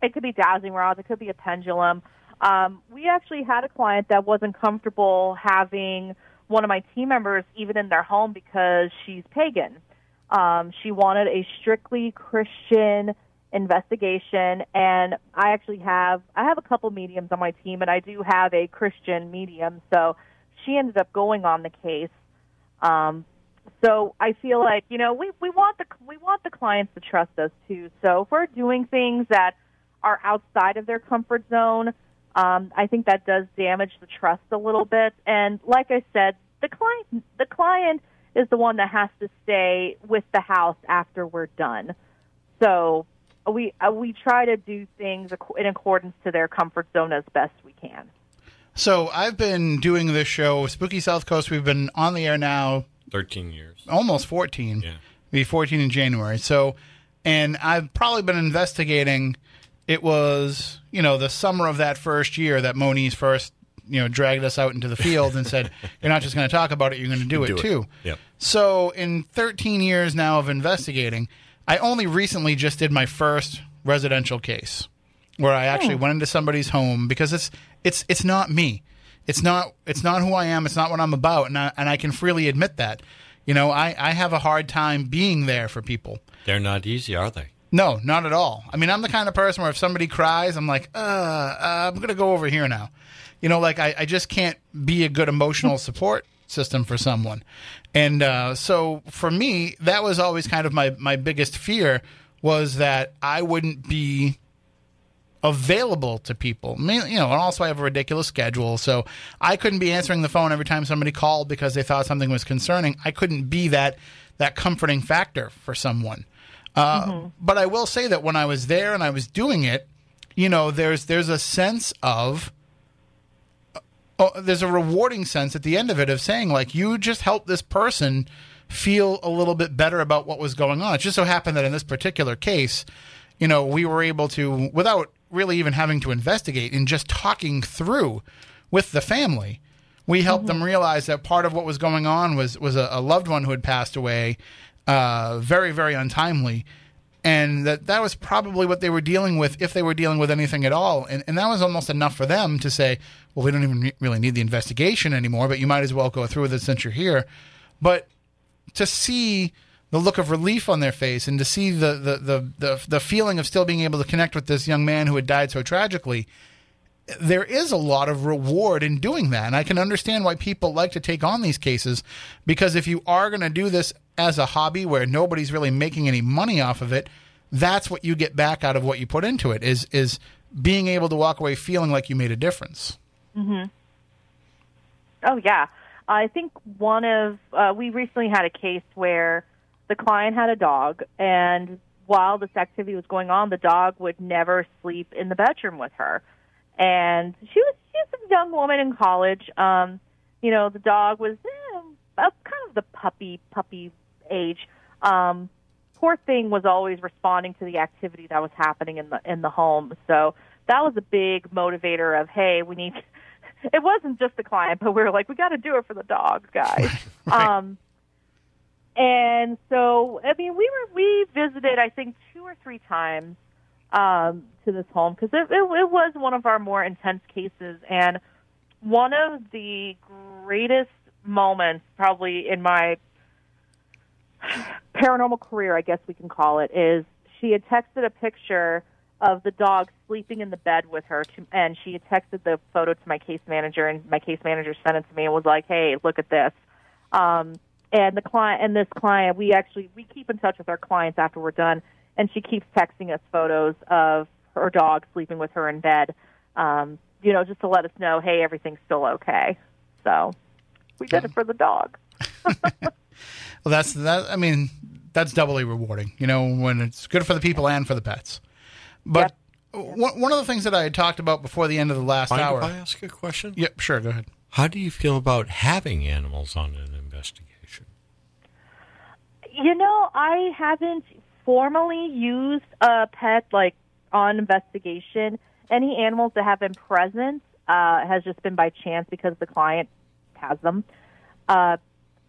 it could be dowsing rods, it could be a pendulum. Um, we actually had a client that wasn't comfortable having one of my team members even in their home because she's pagan. Um, she wanted a strictly Christian investigation, and I actually have I have a couple mediums on my team, and I do have a Christian medium. So she ended up going on the case. Um, so I feel like you know we we want the we want the clients to trust us too. So if we're doing things that are outside of their comfort zone, um, I think that does damage the trust a little bit. And like I said, the client the client is the one that has to stay with the house after we're done. So we uh, we try to do things in accordance to their comfort zone as best we can. So I've been doing this show, Spooky South Coast. We've been on the air now thirteen years, almost fourteen. Yeah, be fourteen in January. So, and I've probably been investigating it was you know the summer of that first year that Moniz first you know dragged us out into the field and said you're not just going to talk about it you're going to do, do it too yep. so in 13 years now of investigating i only recently just did my first residential case where i actually oh. went into somebody's home because it's it's it's not me it's not it's not who i am it's not what i'm about and i, and I can freely admit that you know I, I have a hard time being there for people they're not easy are they no, not at all. I mean, I'm the kind of person where if somebody cries, I'm like, uh, uh I'm going to go over here now. You know, like I, I just can't be a good emotional support system for someone. And uh, so for me, that was always kind of my, my biggest fear was that I wouldn't be available to people. you know, and also I have a ridiculous schedule, so I couldn't be answering the phone every time somebody called because they thought something was concerning. I couldn't be that that comforting factor for someone. Uh, mm-hmm. But I will say that when I was there and I was doing it, you know, there's there's a sense of oh, there's a rewarding sense at the end of it of saying like you just helped this person feel a little bit better about what was going on. It just so happened that in this particular case, you know, we were able to without really even having to investigate and just talking through with the family we helped mm-hmm. them realize that part of what was going on was was a, a loved one who had passed away uh, very, very untimely. And that that was probably what they were dealing with, if they were dealing with anything at all. And, and that was almost enough for them to say, well, we don't even really need the investigation anymore, but you might as well go through with it since you're here. But to see the look of relief on their face and to see the, the, the, the, the feeling of still being able to connect with this young man who had died so tragically – there is a lot of reward in doing that. And I can understand why people like to take on these cases because if you are going to do this as a hobby where nobody's really making any money off of it, that's what you get back out of what you put into it is is being able to walk away feeling like you made a difference. Oh yeah, I think one of uh, we recently had a case where the client had a dog, and while this activity was going on, the dog would never sleep in the bedroom with her, and she was she was a young woman in college. Um, you know, the dog was eh, kind of the puppy puppy age. Um, poor thing was always responding to the activity that was happening in the in the home. So that was a big motivator of hey, we need. It wasn't just the client, but we were like, we got to do it for the dog, guys. Um, and so I mean, we were we visited I think two or three times um, to this home because it, it, it was one of our more intense cases, and one of the greatest moments probably in my paranormal career, I guess we can call it, is she had texted a picture of the dog sleeping in the bed with her, to, and she had texted the photo to my case manager, and my case manager sent it to me and was like, "Hey, look at this." Um, and the client and this client, we actually we keep in touch with our clients after we're done, and she keeps texting us photos of her dog sleeping with her in bed. Um, you know, just to let us know, hey, everything's still okay. So we did it for the dog. Well, that's that. I mean, that's doubly rewarding. You know, when it's good for the people and for the pets. But one one of the things that I had talked about before the end of the last Mind hour. if I ask a question? Yep, sure. Go ahead. How do you feel about having animals on an investigation? You know, I haven't formally used a pet like on investigation. Any animals that have been present uh, has just been by chance because the client has them. Uh,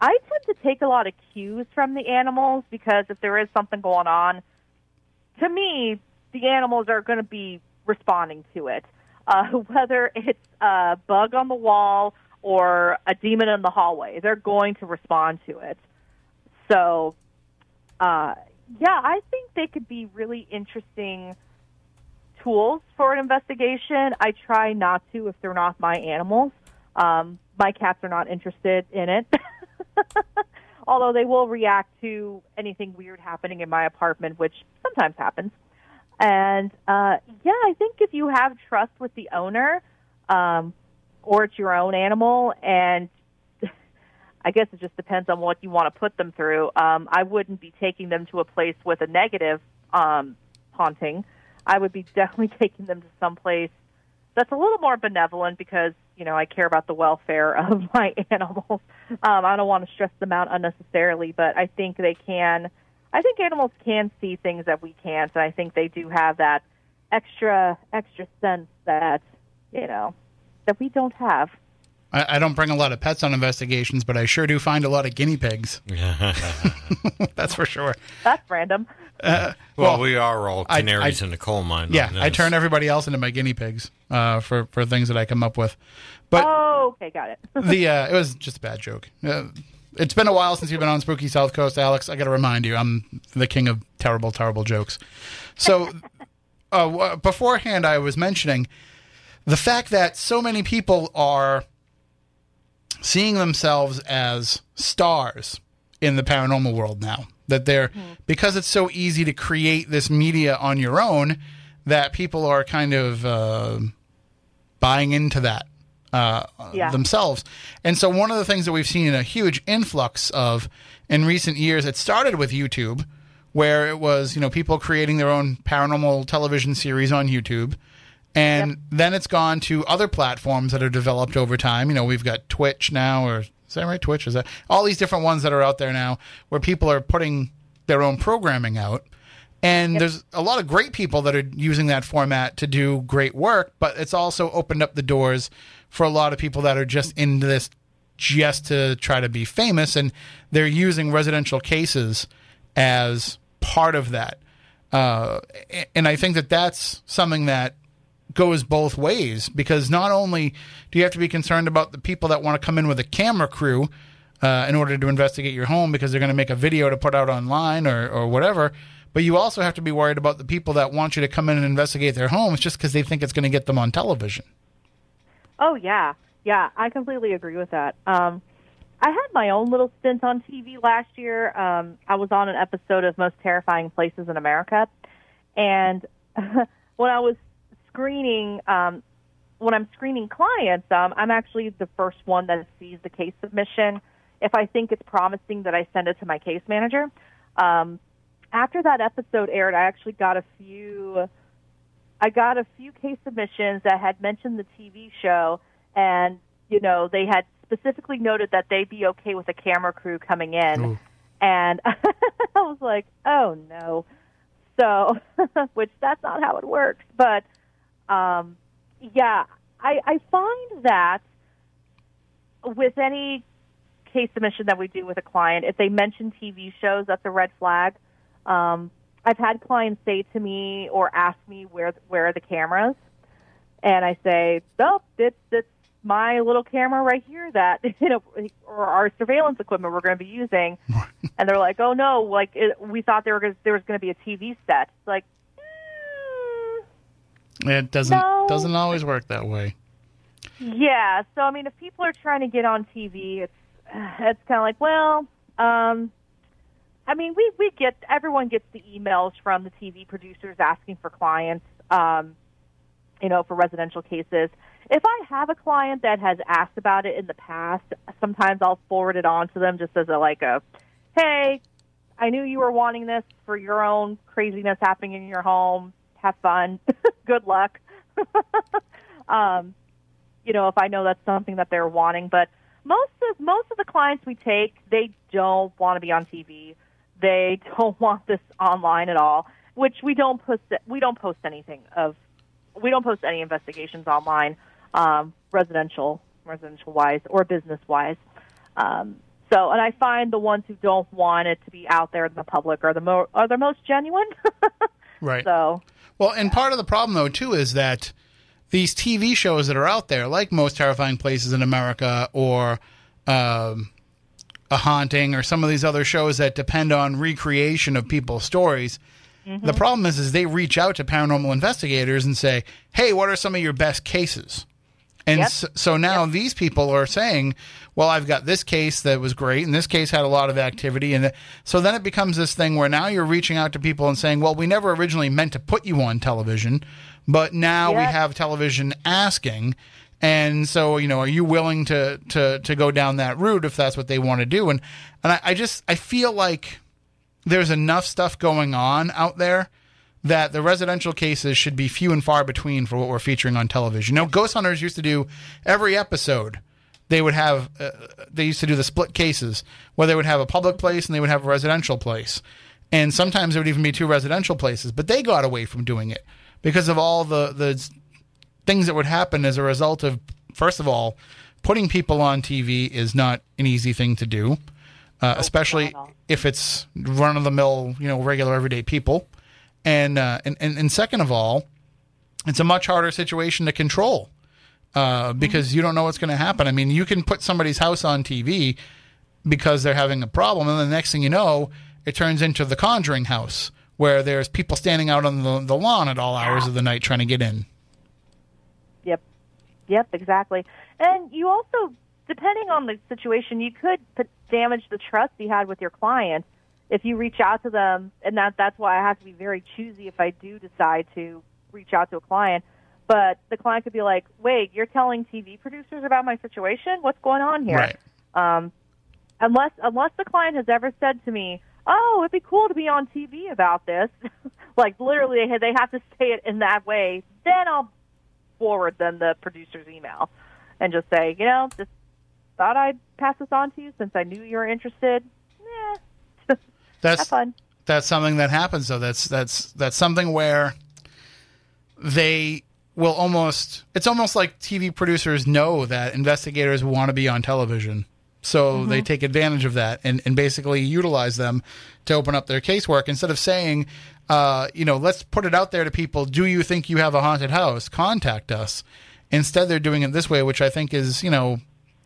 I tend to take a lot of cues from the animals because if there is something going on, to me, the animals are going to be responding to it. Uh, whether it's a bug on the wall or a demon in the hallway, they're going to respond to it. So, uh, yeah, I think they could be really interesting tools for an investigation. I try not to if they're not my animals. Um, my cats are not interested in it. Although they will react to anything weird happening in my apartment, which sometimes happens. And uh, yeah, I think if you have trust with the owner, um, or it's your own animal, and I guess it just depends on what you want to put them through. Um, I wouldn't be taking them to a place with a negative um, haunting. I would be definitely taking them to some place that's a little more benevolent because you know I care about the welfare of my animals. Um, I don't want to stress them out unnecessarily, but I think they can. I think animals can see things that we can't, and I think they do have that extra extra sense that you know that we don't have. I, I don't bring a lot of pets on investigations, but I sure do find a lot of guinea pigs. That's for sure. That's random. Well, Well, we are all canaries I- in the coal mine. Yeah, I turn everybody else into my guinea pigs uh, for for things that I come up with. But oh, okay, got it. the uh, it was just a bad joke. It's been a while since you've been on Spooky South Coast, Alex. I got to remind you, I'm the king of terrible, terrible jokes. So, uh, beforehand, I was mentioning the fact that so many people are seeing themselves as stars in the paranormal world now. That they're because it's so easy to create this media on your own that people are kind of uh, buying into that uh, Yeah. themselves. And so one of the things that we've seen a huge influx of in recent years, it started with YouTube, where it was you know people creating their own paranormal television series on YouTube. And then it's gone to other platforms that are developed over time. You know, we've got Twitch now, or is that right? Twitch is that all these different ones that are out there now, where people are putting their own programming out. And there's a lot of great people that are using that format to do great work, but it's also opened up the doors for a lot of people that are just into this just to try to be famous, and they're using residential cases as part of that. Uh, and I think that that's something that goes both ways because not only do you have to be concerned about the people that want to come in with a camera crew uh, in order to investigate your home because they're going to make a video to put out online or, or whatever, but you also have to be worried about the people that want you to come in and investigate their homes just because they think it's going to get them on television. Oh yeah, yeah, I completely agree with that. Um, I had my own little stint on TV last year. Um, I was on an episode of Most Terrifying Places in America, And when I was screening, um, when I'm screening clients, um, I'm actually the first one that sees the case submission. If I think it's promising, that I send it to my case manager. Um, after that episode aired, I actually got a few. I got a few case submissions that had mentioned the TV show, and you know they had specifically noted that they'd be okay with a camera crew coming in, Ooh. and I was like, oh no. So, which that's not how it works, but um, yeah, I, I find that with any case submission that we do with a client, if they mention TV shows, that's a red flag. Um, I've had clients say to me or ask me where where are the cameras, and I say, "Oh, it's it's my little camera right here that you know, or our surveillance equipment we're going to be using." and they're like, "Oh no, like it, we thought there were gonna, there was going to be a TV set." It's like, mm, It doesn't No. doesn't always work that way. Yeah, so I mean, if people are trying to get on TV, it's it's kind of like, well, um, I mean, we we get everyone gets the emails from the TV producers asking for clients, um, you know, for residential cases. If I have a client that has asked about it in the past, sometimes I'll forward it on to them just as a like a, hey, I knew you were wanting this for your own craziness happening in your home. Have fun. Good luck. um, you know, if I know that's something that they're wanting. But most of most of the clients we take, they don't want to be on TV. They don't want this online at all. Which we don't post. We don't post anything of. We don't post any investigations online, um, residential, residential wise, or business wise. Um, so, and I find the ones who don't want it to be out there in the public are the mo- are the most genuine. Right. so, Well, and part of the problem though too is that these TV shows that are out there, like Most Terrifying Places in America or um, A Haunting or some of these other shows that depend on recreation of people's stories. The mm-hmm. problem is, is they reach out to paranormal investigators and say, "Hey, what are some of your best cases?" And Yep. so, so now these people are saying, "Well, I've got this case that was great, and this case had a lot of activity." And so then it becomes this thing where now you're reaching out to people and saying, "Well, we never originally meant to put you on television, but now we have television asking." And so, you know, are you willing to to to go down that route if that's what they want to do? And and I, I just I feel like there's enough stuff going on out there that the residential cases should be few and far between for what we're featuring on television. You know, Ghost Hunters used to do every episode. They would have uh, they used to do the split cases where they would have a public place and they would have a residential place, and sometimes there would even be two residential places. But they got away from doing it because of all the the things that would happen as a result of first of all putting people on TV is not an easy thing to do, uh, especially not at all. if it's run of the mill, you know, regular everyday people, and, uh, and and and second of all, it's a much harder situation to control uh, because you don't know what's going to happen. I mean, you can put somebody's house on TV because they're having a problem, and the next thing you know, it turns into the Conjuring house where there's people standing out on the, the lawn at all hours of the night trying to get in. Yep. Exactly. And you also, depending on the situation, you could put, damage the trust you had with your client if you reach out to them. And that that's why I have to be very choosy if I do decide to reach out to a client. But the client could be like, "Wait, you're telling TV producers about my situation? What's going on here?" Right. Um, unless unless the client has ever said to me, "Oh, it'd be cool to be on TV about this," like literally they have to say it in that way, then I'll forward them the producer's email and just say, you know, just thought I'd pass this on to you since I knew you were interested. Yeah, have That's fun. that's something that happens though. That's that's that's something where they will almost it's almost like TV producers know that investigators want to be on television. So mm-hmm. they take advantage of that and, and basically utilize them to open up their casework instead of saying, uh, you know, let's put it out there to people. Do you think you have a haunted house? Contact us. Instead, they're doing it this way, which I think is, you know,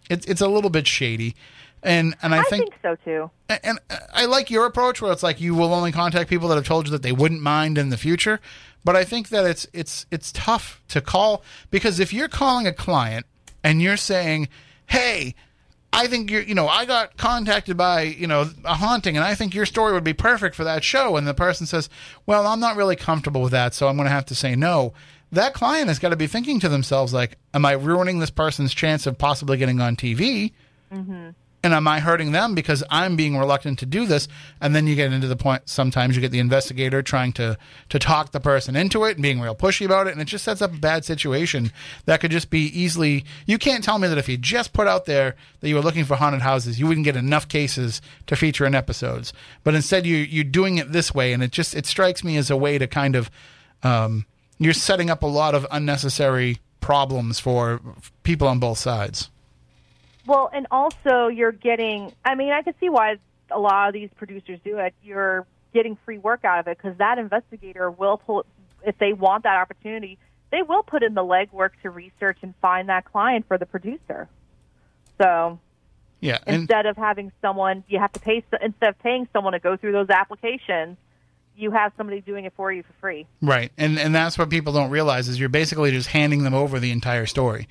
it's it's a little bit shady. And and I, I think so too. and I like your approach where it's like you will only contact people that have told you that they wouldn't mind in the future. But I think that it's it's it's tough to call because if you're calling a client and you're saying, "Hey, I think you're, you know, I got contacted by, you know, a haunting and I think your story would be perfect for that show. And the person says, well, I'm not really comfortable with that. So I'm going to have to say no. That client has got to be thinking to themselves, like, am I ruining this person's chance of possibly getting on TV? Mm-hmm. And am I hurting them because I'm being reluctant to do this? And then you get into the point. Sometimes you get the investigator trying to to talk the person into it and being real pushy about it, and it just sets up a bad situation that could just be easily. You can't tell me that if you just put out there that you were looking for haunted houses, you wouldn't get enough cases to feature in episodes. But instead, you you're doing it this way, and it just it strikes me as a way to kind of um, you're setting up a lot of unnecessary problems for people on both sides. Well, and also you're getting. I mean, I can see why a lot of these producers do it. You're getting free work out of it because that investigator will pull if they want that opportunity. They will put in the legwork to research and find that client for the producer. So Yeah, instead of having someone, you have to pay. Instead of paying someone to go through those applications, you have somebody doing it for you for free. Right, and and that's what people don't realize is you're basically just handing them over the entire story,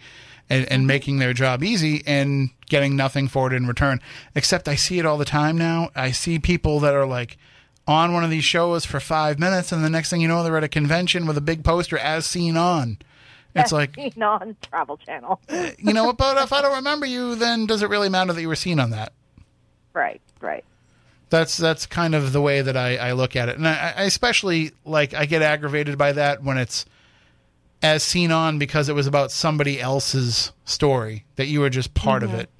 and and making their job easy and getting nothing for it in return. Except I see it all the time now. I see people that are like on one of these shows for five minutes, and the next thing you know, they're at a convention with a big poster as seen on. It's like, seen on Travel Channel. you know what? But if I don't remember you, then does it really matter that you were seen on that? right, right. That's that's kind of the way that I, I look at it, and I, I especially like I get aggravated by that when it's as seen on because it was about somebody else's story that you were just part of mm-hmm. it.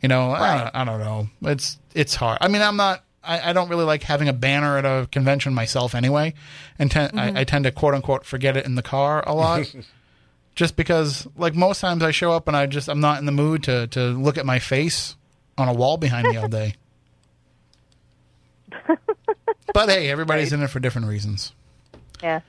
You know, I, don't, I don't know. It's it's hard. I mean, I'm not. I, I don't really like having a banner at a convention myself anyway, and ten, I, mm-hmm. I tend to quote unquote forget it in the car a lot. just because, like most times, I show up and I just I'm not in the mood to to look at my face on a wall behind me all day. but hey, everybody's in it for different reasons. Yeah,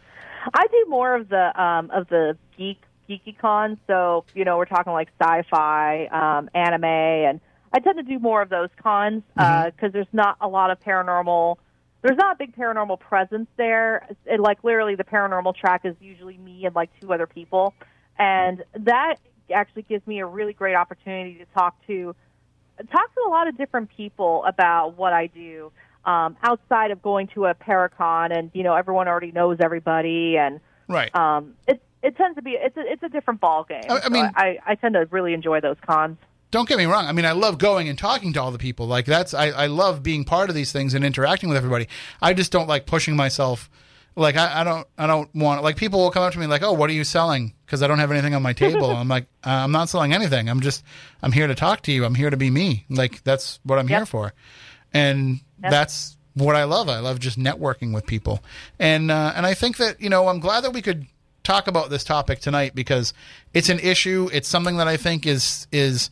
I do more of the um, of the geek geeky cons. So you know, we're talking like sci-fi, um, anime, and I tend to do more of those cons because there's not a lot of paranormal. There's not a big paranormal presence there. It, like literally, the paranormal track is usually me and like two other people, and that actually gives me a really great opportunity to talk to talk to a lot of different people about what I do um, outside of going to a Paracon and you know everyone already knows everybody and Right. um, it it tends to be it's a it's a different ball game. I- I So mean- I, I tend to really enjoy those cons. don't get me wrong. I mean, I love going and talking to all the people. Like that's I, I love being part of these things and interacting with everybody. I just don't like pushing myself. Like I, I don't I don't want like people will come up to me like, oh, what are you selling? Because I don't have anything on my table. I'm like, uh, I'm not selling anything. I'm just I'm here to talk to you. I'm here to be me. Like that's what I'm here for, and that's what I love. I love just networking with people, and uh, and I think that you know I'm glad that we could talk about this topic tonight because it's an issue. It's something that I think is is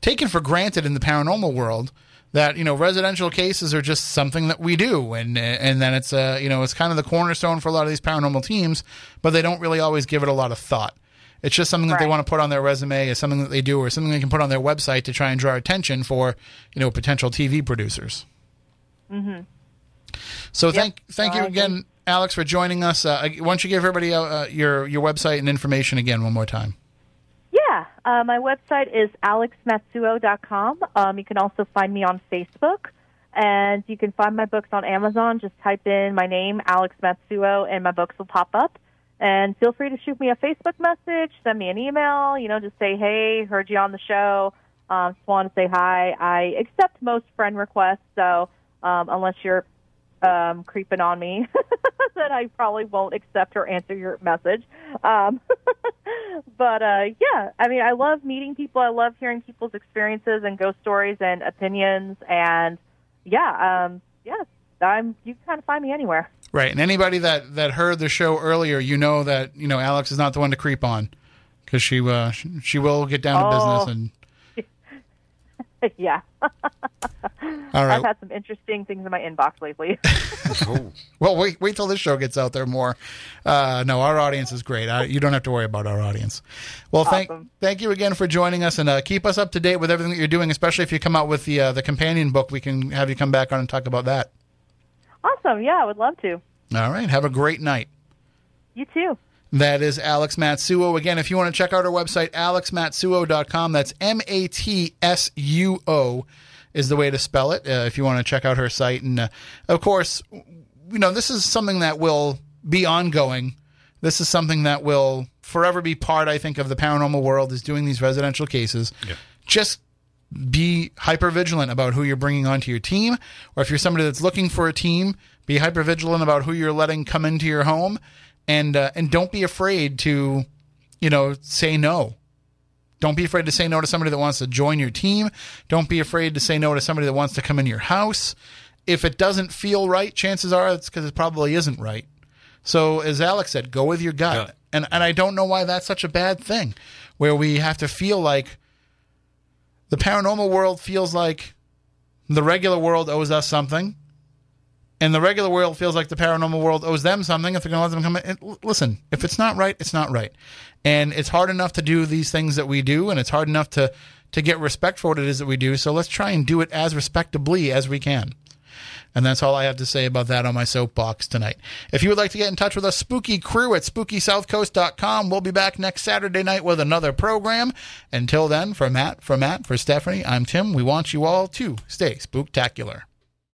taken for granted in the paranormal world that you know residential cases are just something that we do and and then it's uh you know it's kind of the cornerstone for a lot of these paranormal teams but they don't really always give it a lot of thought it's just something that they want to put on their resume as something that they do or something they can put on their website to try and draw attention for you know potential TV producers mm-hmm. so thank thank No, you again Alex for joining us uh, why don't you give everybody uh, uh, your your website and information again one more time Yeah, uh, my website is alexmatsuo.com. Um, you can also find me on Facebook, and you can find my books on Amazon. Just type in my name, Alex Matsuo, and my books will pop up. And feel free to shoot me a Facebook message, send me an email. You know, just say, "Hey, heard you on the show. Um, just want to say hi." I accept most friend requests, so um, unless you're um, creeping on me, then I probably won't accept or answer your message. Um, but uh, yeah, I mean, I love meeting people. I love hearing people's experiences and ghost stories and opinions. And yeah, um, yeah, I'm. You can kind of find me anywhere. Right, and anybody that that heard the show earlier, you know that you know Alex is not the one to creep on because she uh, she will get down to Oh. business and yeah, all right. I've had some interesting things in my inbox lately. Oh, well, wait wait till this show gets out there more. Uh, no, our audience is great. I, you don't have to worry about our audience. Well, thank Awesome. thank you again for joining us and uh, keep us up to date with everything that you're doing. Especially if you come out with the uh, the companion book, we can have you come back on and talk about that. Awesome. Yeah, I would love to. All right, have a great night. You too. That is Alex Matsuo. Again, if you want to check out our website, alexmatsuo.com, that's M A T S U O is the way to spell it. Uh, if you want to check out her site. And uh, of course, you know, this is something that will be ongoing. This is something that will forever be part, I think, of the paranormal world is doing these residential cases. Just be hyper vigilant about who you're bringing onto your team, or if you're somebody that's looking for a team, be hyper vigilant about who you're letting come into your home, and uh, and don't be afraid to, you know, say no. Don't be afraid to say no to somebody that wants to join your team. Don't be afraid to say no to somebody that wants to come in your house. If it doesn't feel right, chances are it's because it probably isn't right. So, as Alex said, go with your gut. Yeah. And and I don't know why that's such a bad thing, where we have to feel like the paranormal world feels like the regular world owes us something, and the regular world feels like the paranormal world owes them something if they're going to let them come in. Listen, if it's not right, it's not right, and it's hard enough to do these things that we do, and it's hard enough to to get respect for what it is that we do. So let's try and do it as respectably as we can. And that's all I have to say about that on my soapbox tonight. If you would like to get in touch with us, Spooky Crew at SpookySouthCoast.com. We'll be back next Saturday night with another program. Until then, for Matt, for Matt, for Stephanie, I'm Tim. We want you all to stay spooktacular.